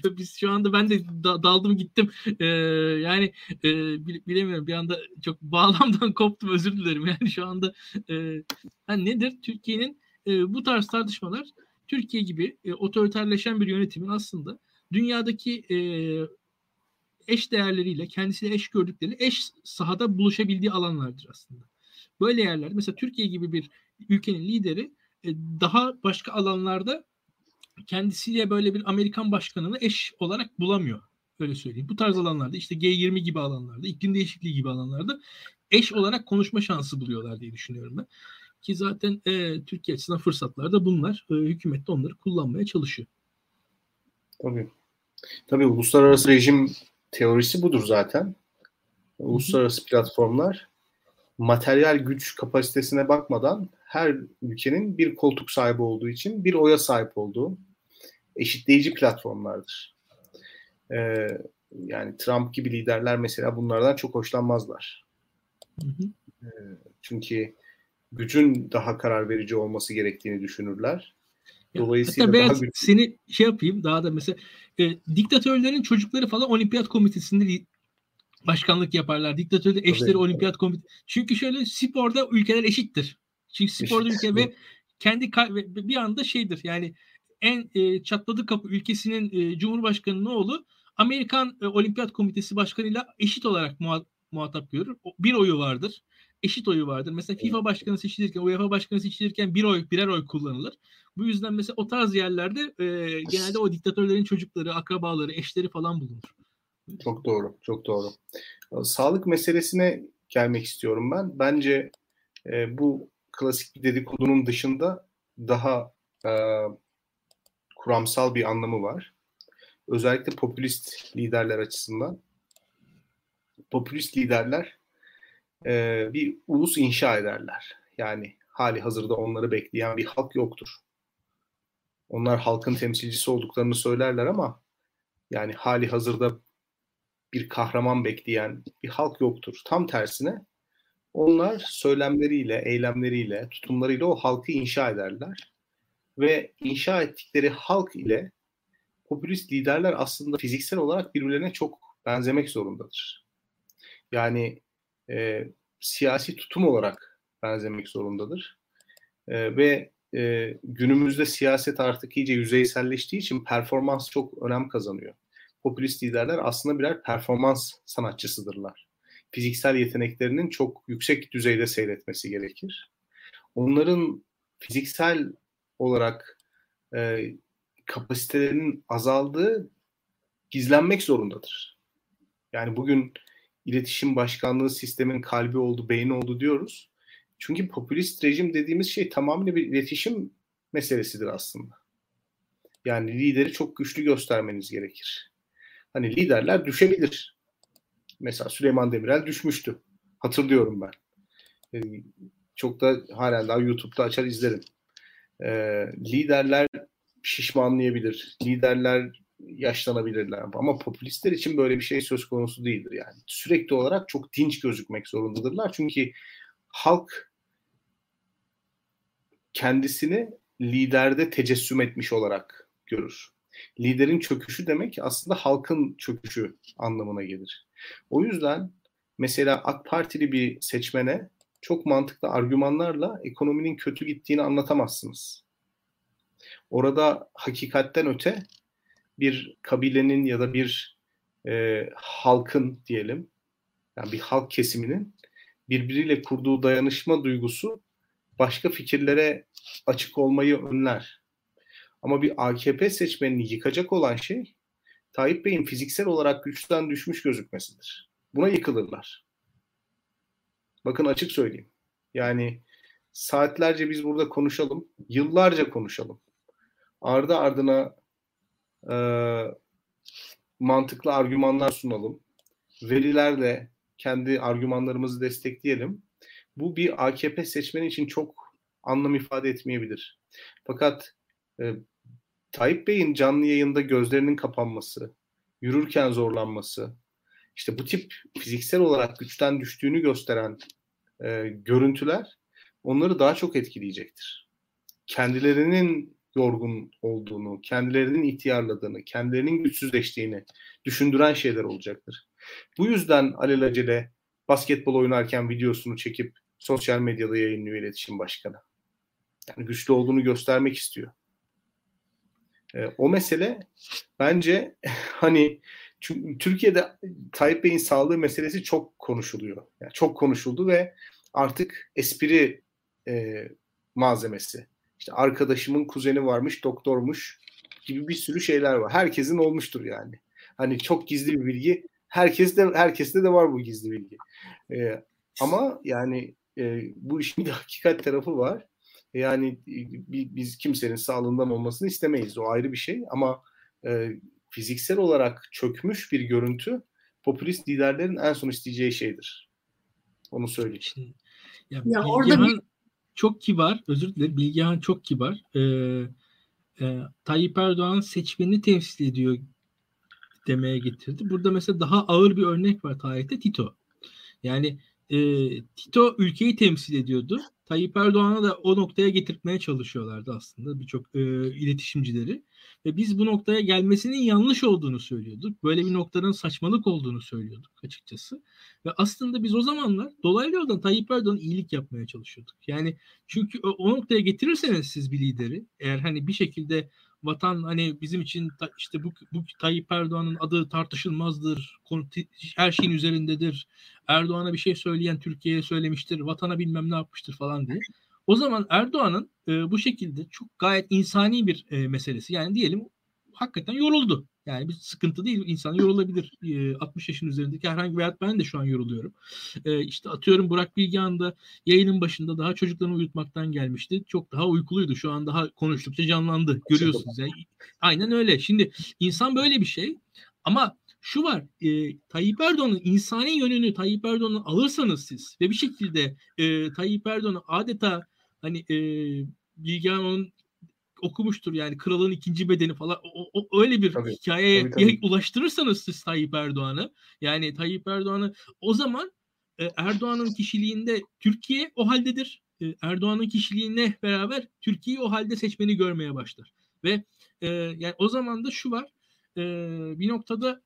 biz şu anda ben de da, daldım gittim ee, yani e, bilemiyorum bir anda çok bağlamdan koptum özür dilerim yani şu anda e, yani nedir Türkiye'nin e, bu tarz tartışmalar Türkiye gibi e, otoriterleşen bir yönetimin aslında dünyadaki e, eş değerleriyle kendisiyle eş gördükleri eş sahada buluşabildiği alanlardır aslında. Böyle yerlerde mesela Türkiye gibi bir ülkenin lideri e, daha başka alanlarda kendisiyle böyle bir Amerikan başkanını eş olarak bulamıyor. Öyle söyleyeyim. Bu tarz alanlarda işte G20 gibi alanlarda, iklim değişikliği gibi alanlarda eş olarak konuşma şansı buluyorlar diye düşünüyorum ben. Ki zaten e, Türkiye açısından fırsatlar da bunlar. E, hükümet de onları kullanmaya çalışıyor. Tabii. Tabii uluslararası rejim teorisi budur zaten. Uluslararası platformlar materyal güç kapasitesine bakmadan her ülkenin bir koltuk sahibi olduğu için bir oya sahip olduğu eşitleyici platformlardır. Ee, yani Trump gibi liderler mesela bunlardan çok hoşlanmazlar. Hı hı. Ee, çünkü gücün daha karar verici olması gerektiğini düşünürler. Dolayısıyla Hatta daha güç... seni şey yapayım daha da mesela e, diktatörlerin çocukları falan olimpiyat komitesinde başkanlık yaparlar. Diktatörde eşleri Tabii. olimpiyat komite. Çünkü şöyle sporda ülkeler eşittir. Çünkü sporda ülke ve kendi bir anda şeydir yani en e, çatladı kapı ülkesinin e, Cumhurbaşkanı'nın oğlu Amerikan e, Olimpiyat Komitesi Başkanı'yla eşit olarak muha- muhatap görür. O, bir oyu vardır. Eşit oyu vardır. Mesela FIFA başkanı seçilirken, UEFA başkanı seçilirken bir oy, birer oy kullanılır. Bu yüzden mesela o tarz yerlerde e, genelde o diktatörlerin çocukları, akrabaları, eşleri falan bulunur. Çok doğru, çok doğru. Sağlık meselesine gelmek istiyorum ben. Bence e, bu klasik bir dedikodunun dışında daha e, kuramsal bir anlamı var. Özellikle popülist liderler açısından. Popülist liderler e, bir ulus inşa ederler. Yani hali hazırda onları bekleyen bir halk yoktur. Onlar halkın temsilcisi olduklarını söylerler ama yani hali hazırda bir kahraman bekleyen bir halk yoktur. Tam tersine onlar söylemleriyle, eylemleriyle, tutumlarıyla o halkı inşa ederler. Ve inşa ettikleri halk ile popülist liderler aslında fiziksel olarak birbirlerine çok benzemek zorundadır. Yani e, siyasi tutum olarak benzemek zorundadır. E, ve e, günümüzde siyaset artık iyice yüzeyselleştiği için performans çok önem kazanıyor. Popülist liderler aslında birer performans sanatçısıdırlar. Fiziksel yeteneklerinin çok yüksek düzeyde seyretmesi gerekir. Onların fiziksel olarak e, kapasitelerinin azaldığı gizlenmek zorundadır. Yani bugün iletişim başkanlığı sistemin kalbi oldu, beyni oldu diyoruz. Çünkü popülist rejim dediğimiz şey tamamen bir iletişim meselesidir aslında. Yani lideri çok güçlü göstermeniz gerekir. Hani liderler düşebilir. Mesela Süleyman Demirel düşmüştü. Hatırlıyorum ben. Ee, çok da halen daha YouTube'da açar izlerim. Ee, liderler şişmanlayabilir. Liderler yaşlanabilirler. Ama popülistler için böyle bir şey söz konusu değildir yani. Sürekli olarak çok dinç gözükmek zorundadırlar. Çünkü halk kendisini liderde tecessüm etmiş olarak görür. Liderin çöküşü demek aslında halkın çöküşü anlamına gelir. O yüzden mesela AK Partili bir seçmene çok mantıklı argümanlarla ekonominin kötü gittiğini anlatamazsınız. Orada hakikatten öte bir kabilenin ya da bir e, halkın diyelim, yani bir halk kesiminin birbiriyle kurduğu dayanışma duygusu başka fikirlere açık olmayı önler. Ama bir AKP seçmenini yıkacak olan şey Tayyip Bey'in fiziksel olarak güçten düşmüş gözükmesidir. Buna yıkılırlar. Bakın açık söyleyeyim. Yani saatlerce biz burada konuşalım, yıllarca konuşalım. Ardı ardına e, mantıklı argümanlar sunalım. Verilerle kendi argümanlarımızı destekleyelim. Bu bir AKP seçmeni için çok anlam ifade etmeyebilir. Fakat e, Tayyip Bey'in canlı yayında gözlerinin kapanması, yürürken zorlanması, işte bu tip fiziksel olarak güçten düştüğünü gösteren e, görüntüler onları daha çok etkileyecektir. Kendilerinin yorgun olduğunu, kendilerinin ihtiyarladığını, kendilerinin güçsüzleştiğini düşündüren şeyler olacaktır. Bu yüzden alelacele basketbol oynarken videosunu çekip sosyal medyada yayınlıyor iletişim başkanı. Yani güçlü olduğunu göstermek istiyor. E, o mesele bence hani çünkü Türkiye'de Tayyip Bey'in sağlığı meselesi çok konuşuluyor. Yani çok konuşuldu ve artık espri e, malzemesi. İşte arkadaşımın kuzeni varmış, doktormuş gibi bir sürü şeyler var. Herkesin olmuştur yani. Hani çok gizli bir bilgi. Herkes de herkeste de var bu gizli bilgi. E, ama yani e, bu işin bir hakikat tarafı var. Yani e, biz kimsenin sağlığından olmasını istemeyiz. O ayrı bir şey ama e, fiziksel olarak çökmüş bir görüntü popülist liderlerin en son isteyeceği şeydir. Onu söyleyeyim. Şimdi, ya, ya orada bir... çok kibar, özür dilerim. Bilgehan çok kibar. Ee, e, Tayyip Erdoğan seçmenini temsil ediyor demeye getirdi. Burada mesela daha ağır bir örnek var tarihte Tito. Yani e, Tito ülkeyi temsil ediyordu. Tayyip Erdoğan'ı da o noktaya getirtmeye çalışıyorlardı aslında birçok e, iletişimcileri. Ve biz bu noktaya gelmesinin yanlış olduğunu söylüyorduk. Böyle bir noktanın saçmalık olduğunu söylüyorduk açıkçası. Ve aslında biz o zamanlar dolaylı yoldan Tayyip Erdoğan'a iyilik yapmaya çalışıyorduk. Yani çünkü o, o noktaya getirirseniz siz bir lideri eğer hani bir şekilde vatan hani bizim için işte bu, bu Tayyip Erdoğan'ın adı tartışılmazdır. Her şeyin üzerindedir. Erdoğan'a bir şey söyleyen Türkiye'ye söylemiştir. Vatana bilmem ne yapmıştır falan diye. O zaman Erdoğan'ın e, bu şekilde çok gayet insani bir e, meselesi. Yani diyelim hakikaten yoruldu. Yani bir sıkıntı değil. İnsan yorulabilir. E, 60 yaşın üzerindeki herhangi bir hayat ben de şu an yoruluyorum. E, işte atıyorum Burak Bilgehan da yayının başında daha çocuklarını uyutmaktan gelmişti. Çok daha uykuluydu. Şu an daha konuştukça canlandı. Görüyorsunuz. Yani, aynen öyle. Şimdi insan böyle bir şey. Ama şu var. E, Tayyip Erdoğan'ın insani yönünü Tayyip Erdoğan'ı alırsanız siz ve bir şekilde e, Tayyip Erdoğan'ı adeta hani e, Bilgehan onun okumuştur yani kralın ikinci bedeni falan o, o öyle bir tabii, hikayeye tabii, tabii. ulaştırırsanız siz Tayyip Erdoğan'ı yani Tayyip Erdoğan'ı o zaman e, Erdoğan'ın kişiliğinde Türkiye o haldedir. E, Erdoğan'ın kişiliğine beraber Türkiye'yi o halde seçmeni görmeye başlar. Ve e, yani o zaman da şu var e, bir noktada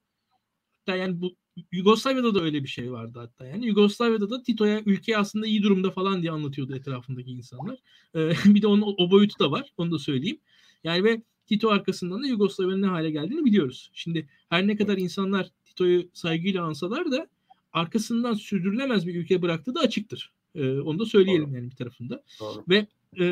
da yani bu Yugoslavya'da da öyle bir şey vardı hatta. Yani Yugoslavya'da da Tito'ya ülke aslında iyi durumda falan diye anlatıyordu etrafındaki insanlar. Ee, bir de onun o boyutu da var. Onu da söyleyeyim. Yani ve Tito arkasından da Yugoslavya'nın ne hale geldiğini biliyoruz. Şimdi her ne kadar insanlar Tito'yu saygıyla ansalar da arkasından sürdürülemez bir ülke bıraktığı da açıktır. Ee, onu da söyleyelim Doğru. yani bir tarafında. Doğru. Ve e,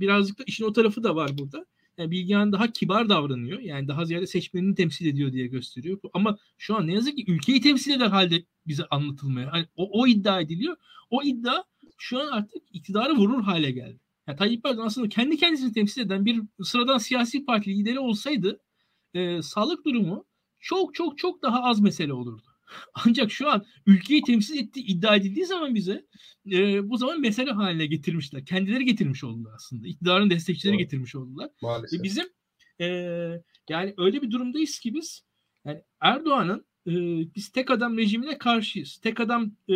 birazcık da işin o tarafı da var burada yani Bilgehan daha kibar davranıyor. Yani daha ziyade seçmenini temsil ediyor diye gösteriyor. Ama şu an ne yazık ki ülkeyi temsil eder halde bize anlatılmaya. Yani o, o iddia ediliyor. O iddia şu an artık iktidarı vurur hale geldi. Yani Tayyip Erdoğan aslında kendi kendisini temsil eden bir sıradan siyasi parti lideri olsaydı e, sağlık durumu çok çok çok daha az mesele olurdu. Ancak şu an ülkeyi temsil ettiği iddia edildiği zaman bize e, bu zaman mesele haline getirmişler. Kendileri getirmiş oldular aslında. İktidarın destekçileri Doğru. getirmiş oldular. Maalesef. Ve bizim e, yani öyle bir durumdayız ki biz yani Erdoğan'ın e, biz tek adam rejimine karşıyız. Tek adam e,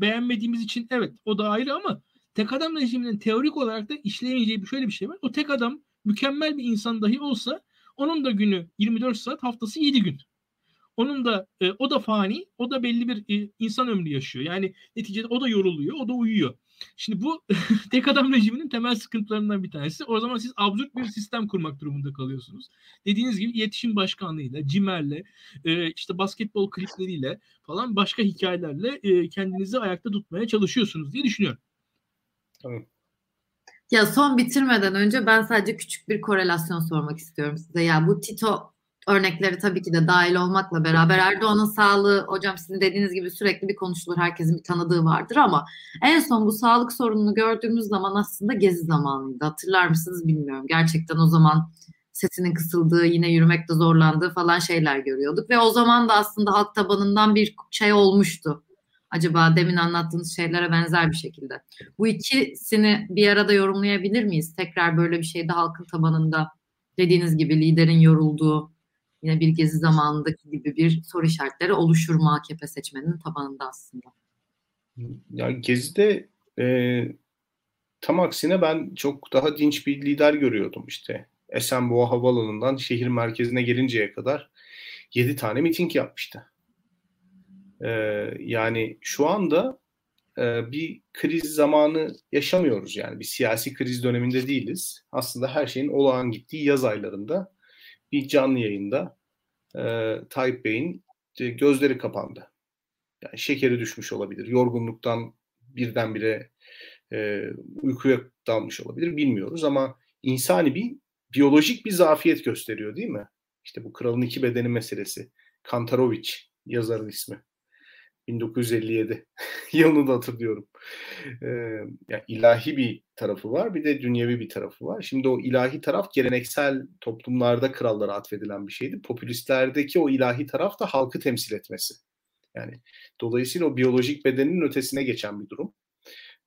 beğenmediğimiz için evet o da ayrı ama tek adam rejiminin teorik olarak da işleyemeyeceği bir şöyle bir şey var. O tek adam mükemmel bir insan dahi olsa onun da günü 24 saat haftası 7 gün. Onun da e, o da fani, o da belli bir e, insan ömrü yaşıyor. Yani neticede o da yoruluyor, o da uyuyor. Şimdi bu tek adam rejiminin temel sıkıntılarından bir tanesi. O zaman siz absürt bir sistem kurmak durumunda kalıyorsunuz. Dediğiniz gibi iletişim başkanlığıyla, cimerle, e, işte basketbol klipleriyle falan başka hikayelerle e, kendinizi ayakta tutmaya çalışıyorsunuz diye düşünüyorum. Tamam. Ya son bitirmeden önce ben sadece küçük bir korelasyon sormak istiyorum size. Ya bu Tito örnekleri tabii ki de dahil olmakla beraber Erdoğan'ın sağlığı hocam sizin dediğiniz gibi sürekli bir konuşulur. Herkesin bir tanıdığı vardır ama en son bu sağlık sorununu gördüğümüz zaman aslında gezi zamanıydı. Hatırlar mısınız bilmiyorum. Gerçekten o zaman sesinin kısıldığı, yine yürümekte zorlandığı falan şeyler görüyorduk ve o zaman da aslında halk tabanından bir şey olmuştu. Acaba demin anlattığınız şeylere benzer bir şekilde. Bu ikisini bir arada yorumlayabilir miyiz? Tekrar böyle bir şeyde halkın tabanında dediğiniz gibi liderin yorulduğu, yine bir gezi zamanındaki gibi bir soru işaretleri oluşur mu AKP seçmeninin tabanında aslında? Ya Gezi'de e, tam aksine ben çok daha dinç bir lider görüyordum işte. Esenboğa Havaalanı'ndan şehir merkezine gelinceye kadar 7 tane miting yapmıştı. Ee, yani şu anda e, bir kriz zamanı yaşamıyoruz yani bir siyasi kriz döneminde değiliz. Aslında her şeyin olağan gittiği yaz aylarında bir canlı yayında e, Tayyip Bey'in e, gözleri kapandı. Yani şekeri düşmüş olabilir. Yorgunluktan birdenbire e, uykuya dalmış olabilir. Bilmiyoruz ama insani bir biyolojik bir zafiyet gösteriyor değil mi? İşte bu kralın iki bedeni meselesi. Kantarovic yazarın ismi. 1957 yılını da hatırlıyorum. Ee, yani ilahi bir tarafı var bir de dünyevi bir tarafı var. Şimdi o ilahi taraf geleneksel toplumlarda krallara atfedilen bir şeydi. Popülistlerdeki o ilahi taraf da halkı temsil etmesi. Yani dolayısıyla o biyolojik bedenin ötesine geçen bir durum.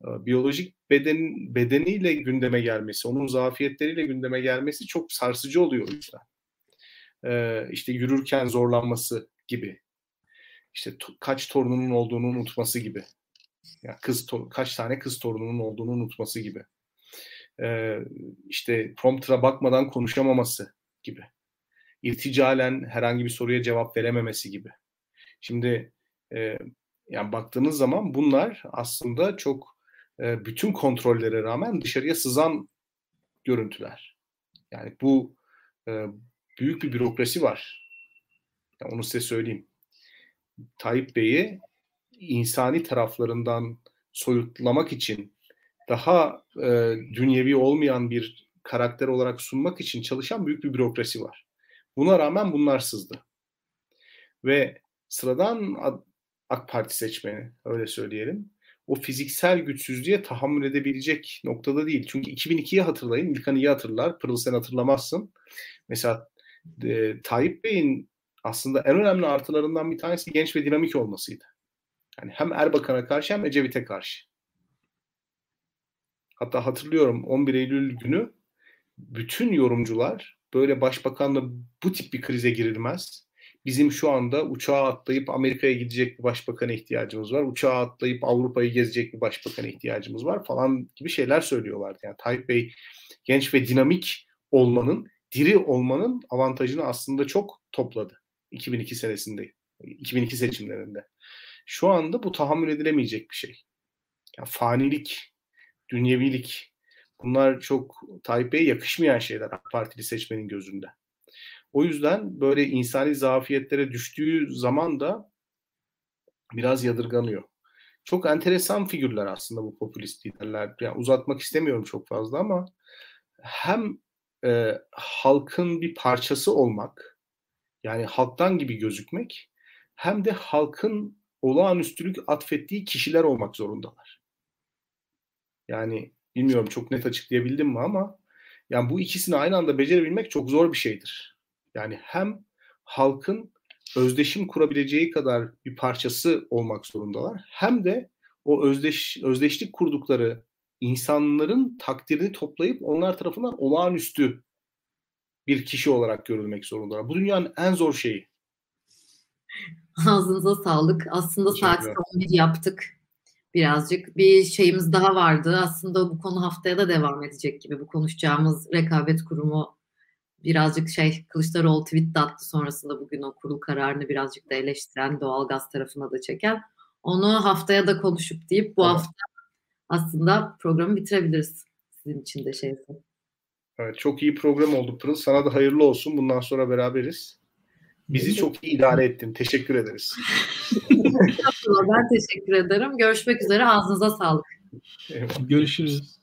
Ee, biyolojik beden bedeniyle gündeme gelmesi, onun zafiyetleriyle gündeme gelmesi çok sarsıcı oluyor o yüzden. Ee, işte yürürken zorlanması gibi işte to, kaç torununun olduğunu unutması gibi. Yani kız to, kaç tane kız torununun olduğunu unutması gibi. Ee, işte prompter'a bakmadan konuşamaması gibi. İrticalen herhangi bir soruya cevap verememesi gibi. Şimdi e, yani baktığınız zaman bunlar aslında çok e, bütün kontrollere rağmen dışarıya sızan görüntüler. Yani bu e, büyük bir bürokrasi var. Yani onu size söyleyeyim. Tayyip Bey'i insani taraflarından soyutlamak için daha e, dünyevi olmayan bir karakter olarak sunmak için çalışan büyük bir bürokrasi var. Buna rağmen bunlar sızdı. Ve sıradan AK Parti seçmeni öyle söyleyelim o fiziksel güçsüzlüğe tahammül edebilecek noktada değil. Çünkü 2002'yi hatırlayın. İlkan iyi hatırlar. Pırıl sen hatırlamazsın. Mesela e, Tayyip Bey'in aslında en önemli artılarından bir tanesi genç ve dinamik olmasıydı. Yani hem Erbakan'a karşı hem Ecevit'e karşı. Hatta hatırlıyorum 11 Eylül günü bütün yorumcular böyle başbakanla bu tip bir krize girilmez. Bizim şu anda uçağa atlayıp Amerika'ya gidecek bir başbakana ihtiyacımız var. Uçağa atlayıp Avrupa'yı gezecek bir başbakana ihtiyacımız var falan gibi şeyler söylüyorlardı. Yani Tayyip Bey genç ve dinamik olmanın, diri olmanın avantajını aslında çok topladı 2002 senesinde, 2002 seçimlerinde. Şu anda bu tahammül edilemeyecek bir şey. Yani fanilik, dünyevilik bunlar çok Tayyip Bey'e yakışmayan şeyler AK Partili seçmenin gözünde. O yüzden böyle insani zafiyetlere düştüğü zaman da biraz yadırganıyor. Çok enteresan figürler aslında bu popülist liderler. Yani uzatmak istemiyorum çok fazla ama hem e, halkın bir parçası olmak, yani halktan gibi gözükmek, hem de halkın olağanüstülük atfettiği kişiler olmak zorundalar. Yani bilmiyorum çok net açıklayabildim mi ama yani bu ikisini aynı anda becerebilmek çok zor bir şeydir. Yani hem halkın özdeşim kurabileceği kadar bir parçası olmak zorundalar. Hem de o özdeş, özdeşlik kurdukları insanların takdirini toplayıp onlar tarafından olağanüstü bir kişi olarak görülmek zorundalar. Bu dünyanın en zor şeyi. Ağzınıza sağlık. Aslında saat 11 yaptık birazcık. Bir şeyimiz daha vardı. Aslında bu konu haftaya da devam edecek gibi. Bu konuşacağımız rekabet kurumu birazcık şey Kılıçdaroğlu tweet de attı sonrasında bugün o kurul kararını birazcık da eleştiren doğalgaz tarafına da çeken. Onu haftaya da konuşup deyip bu evet. hafta aslında programı bitirebiliriz. Sizin için de şeyse. Evet, çok iyi program oldu Pırıl. Sana da hayırlı olsun. Bundan sonra beraberiz. Bizi çok iyi idare ettin. Teşekkür ederiz. ben teşekkür ederim. Görüşmek üzere. Ağzınıza sağlık. Görüşürüz.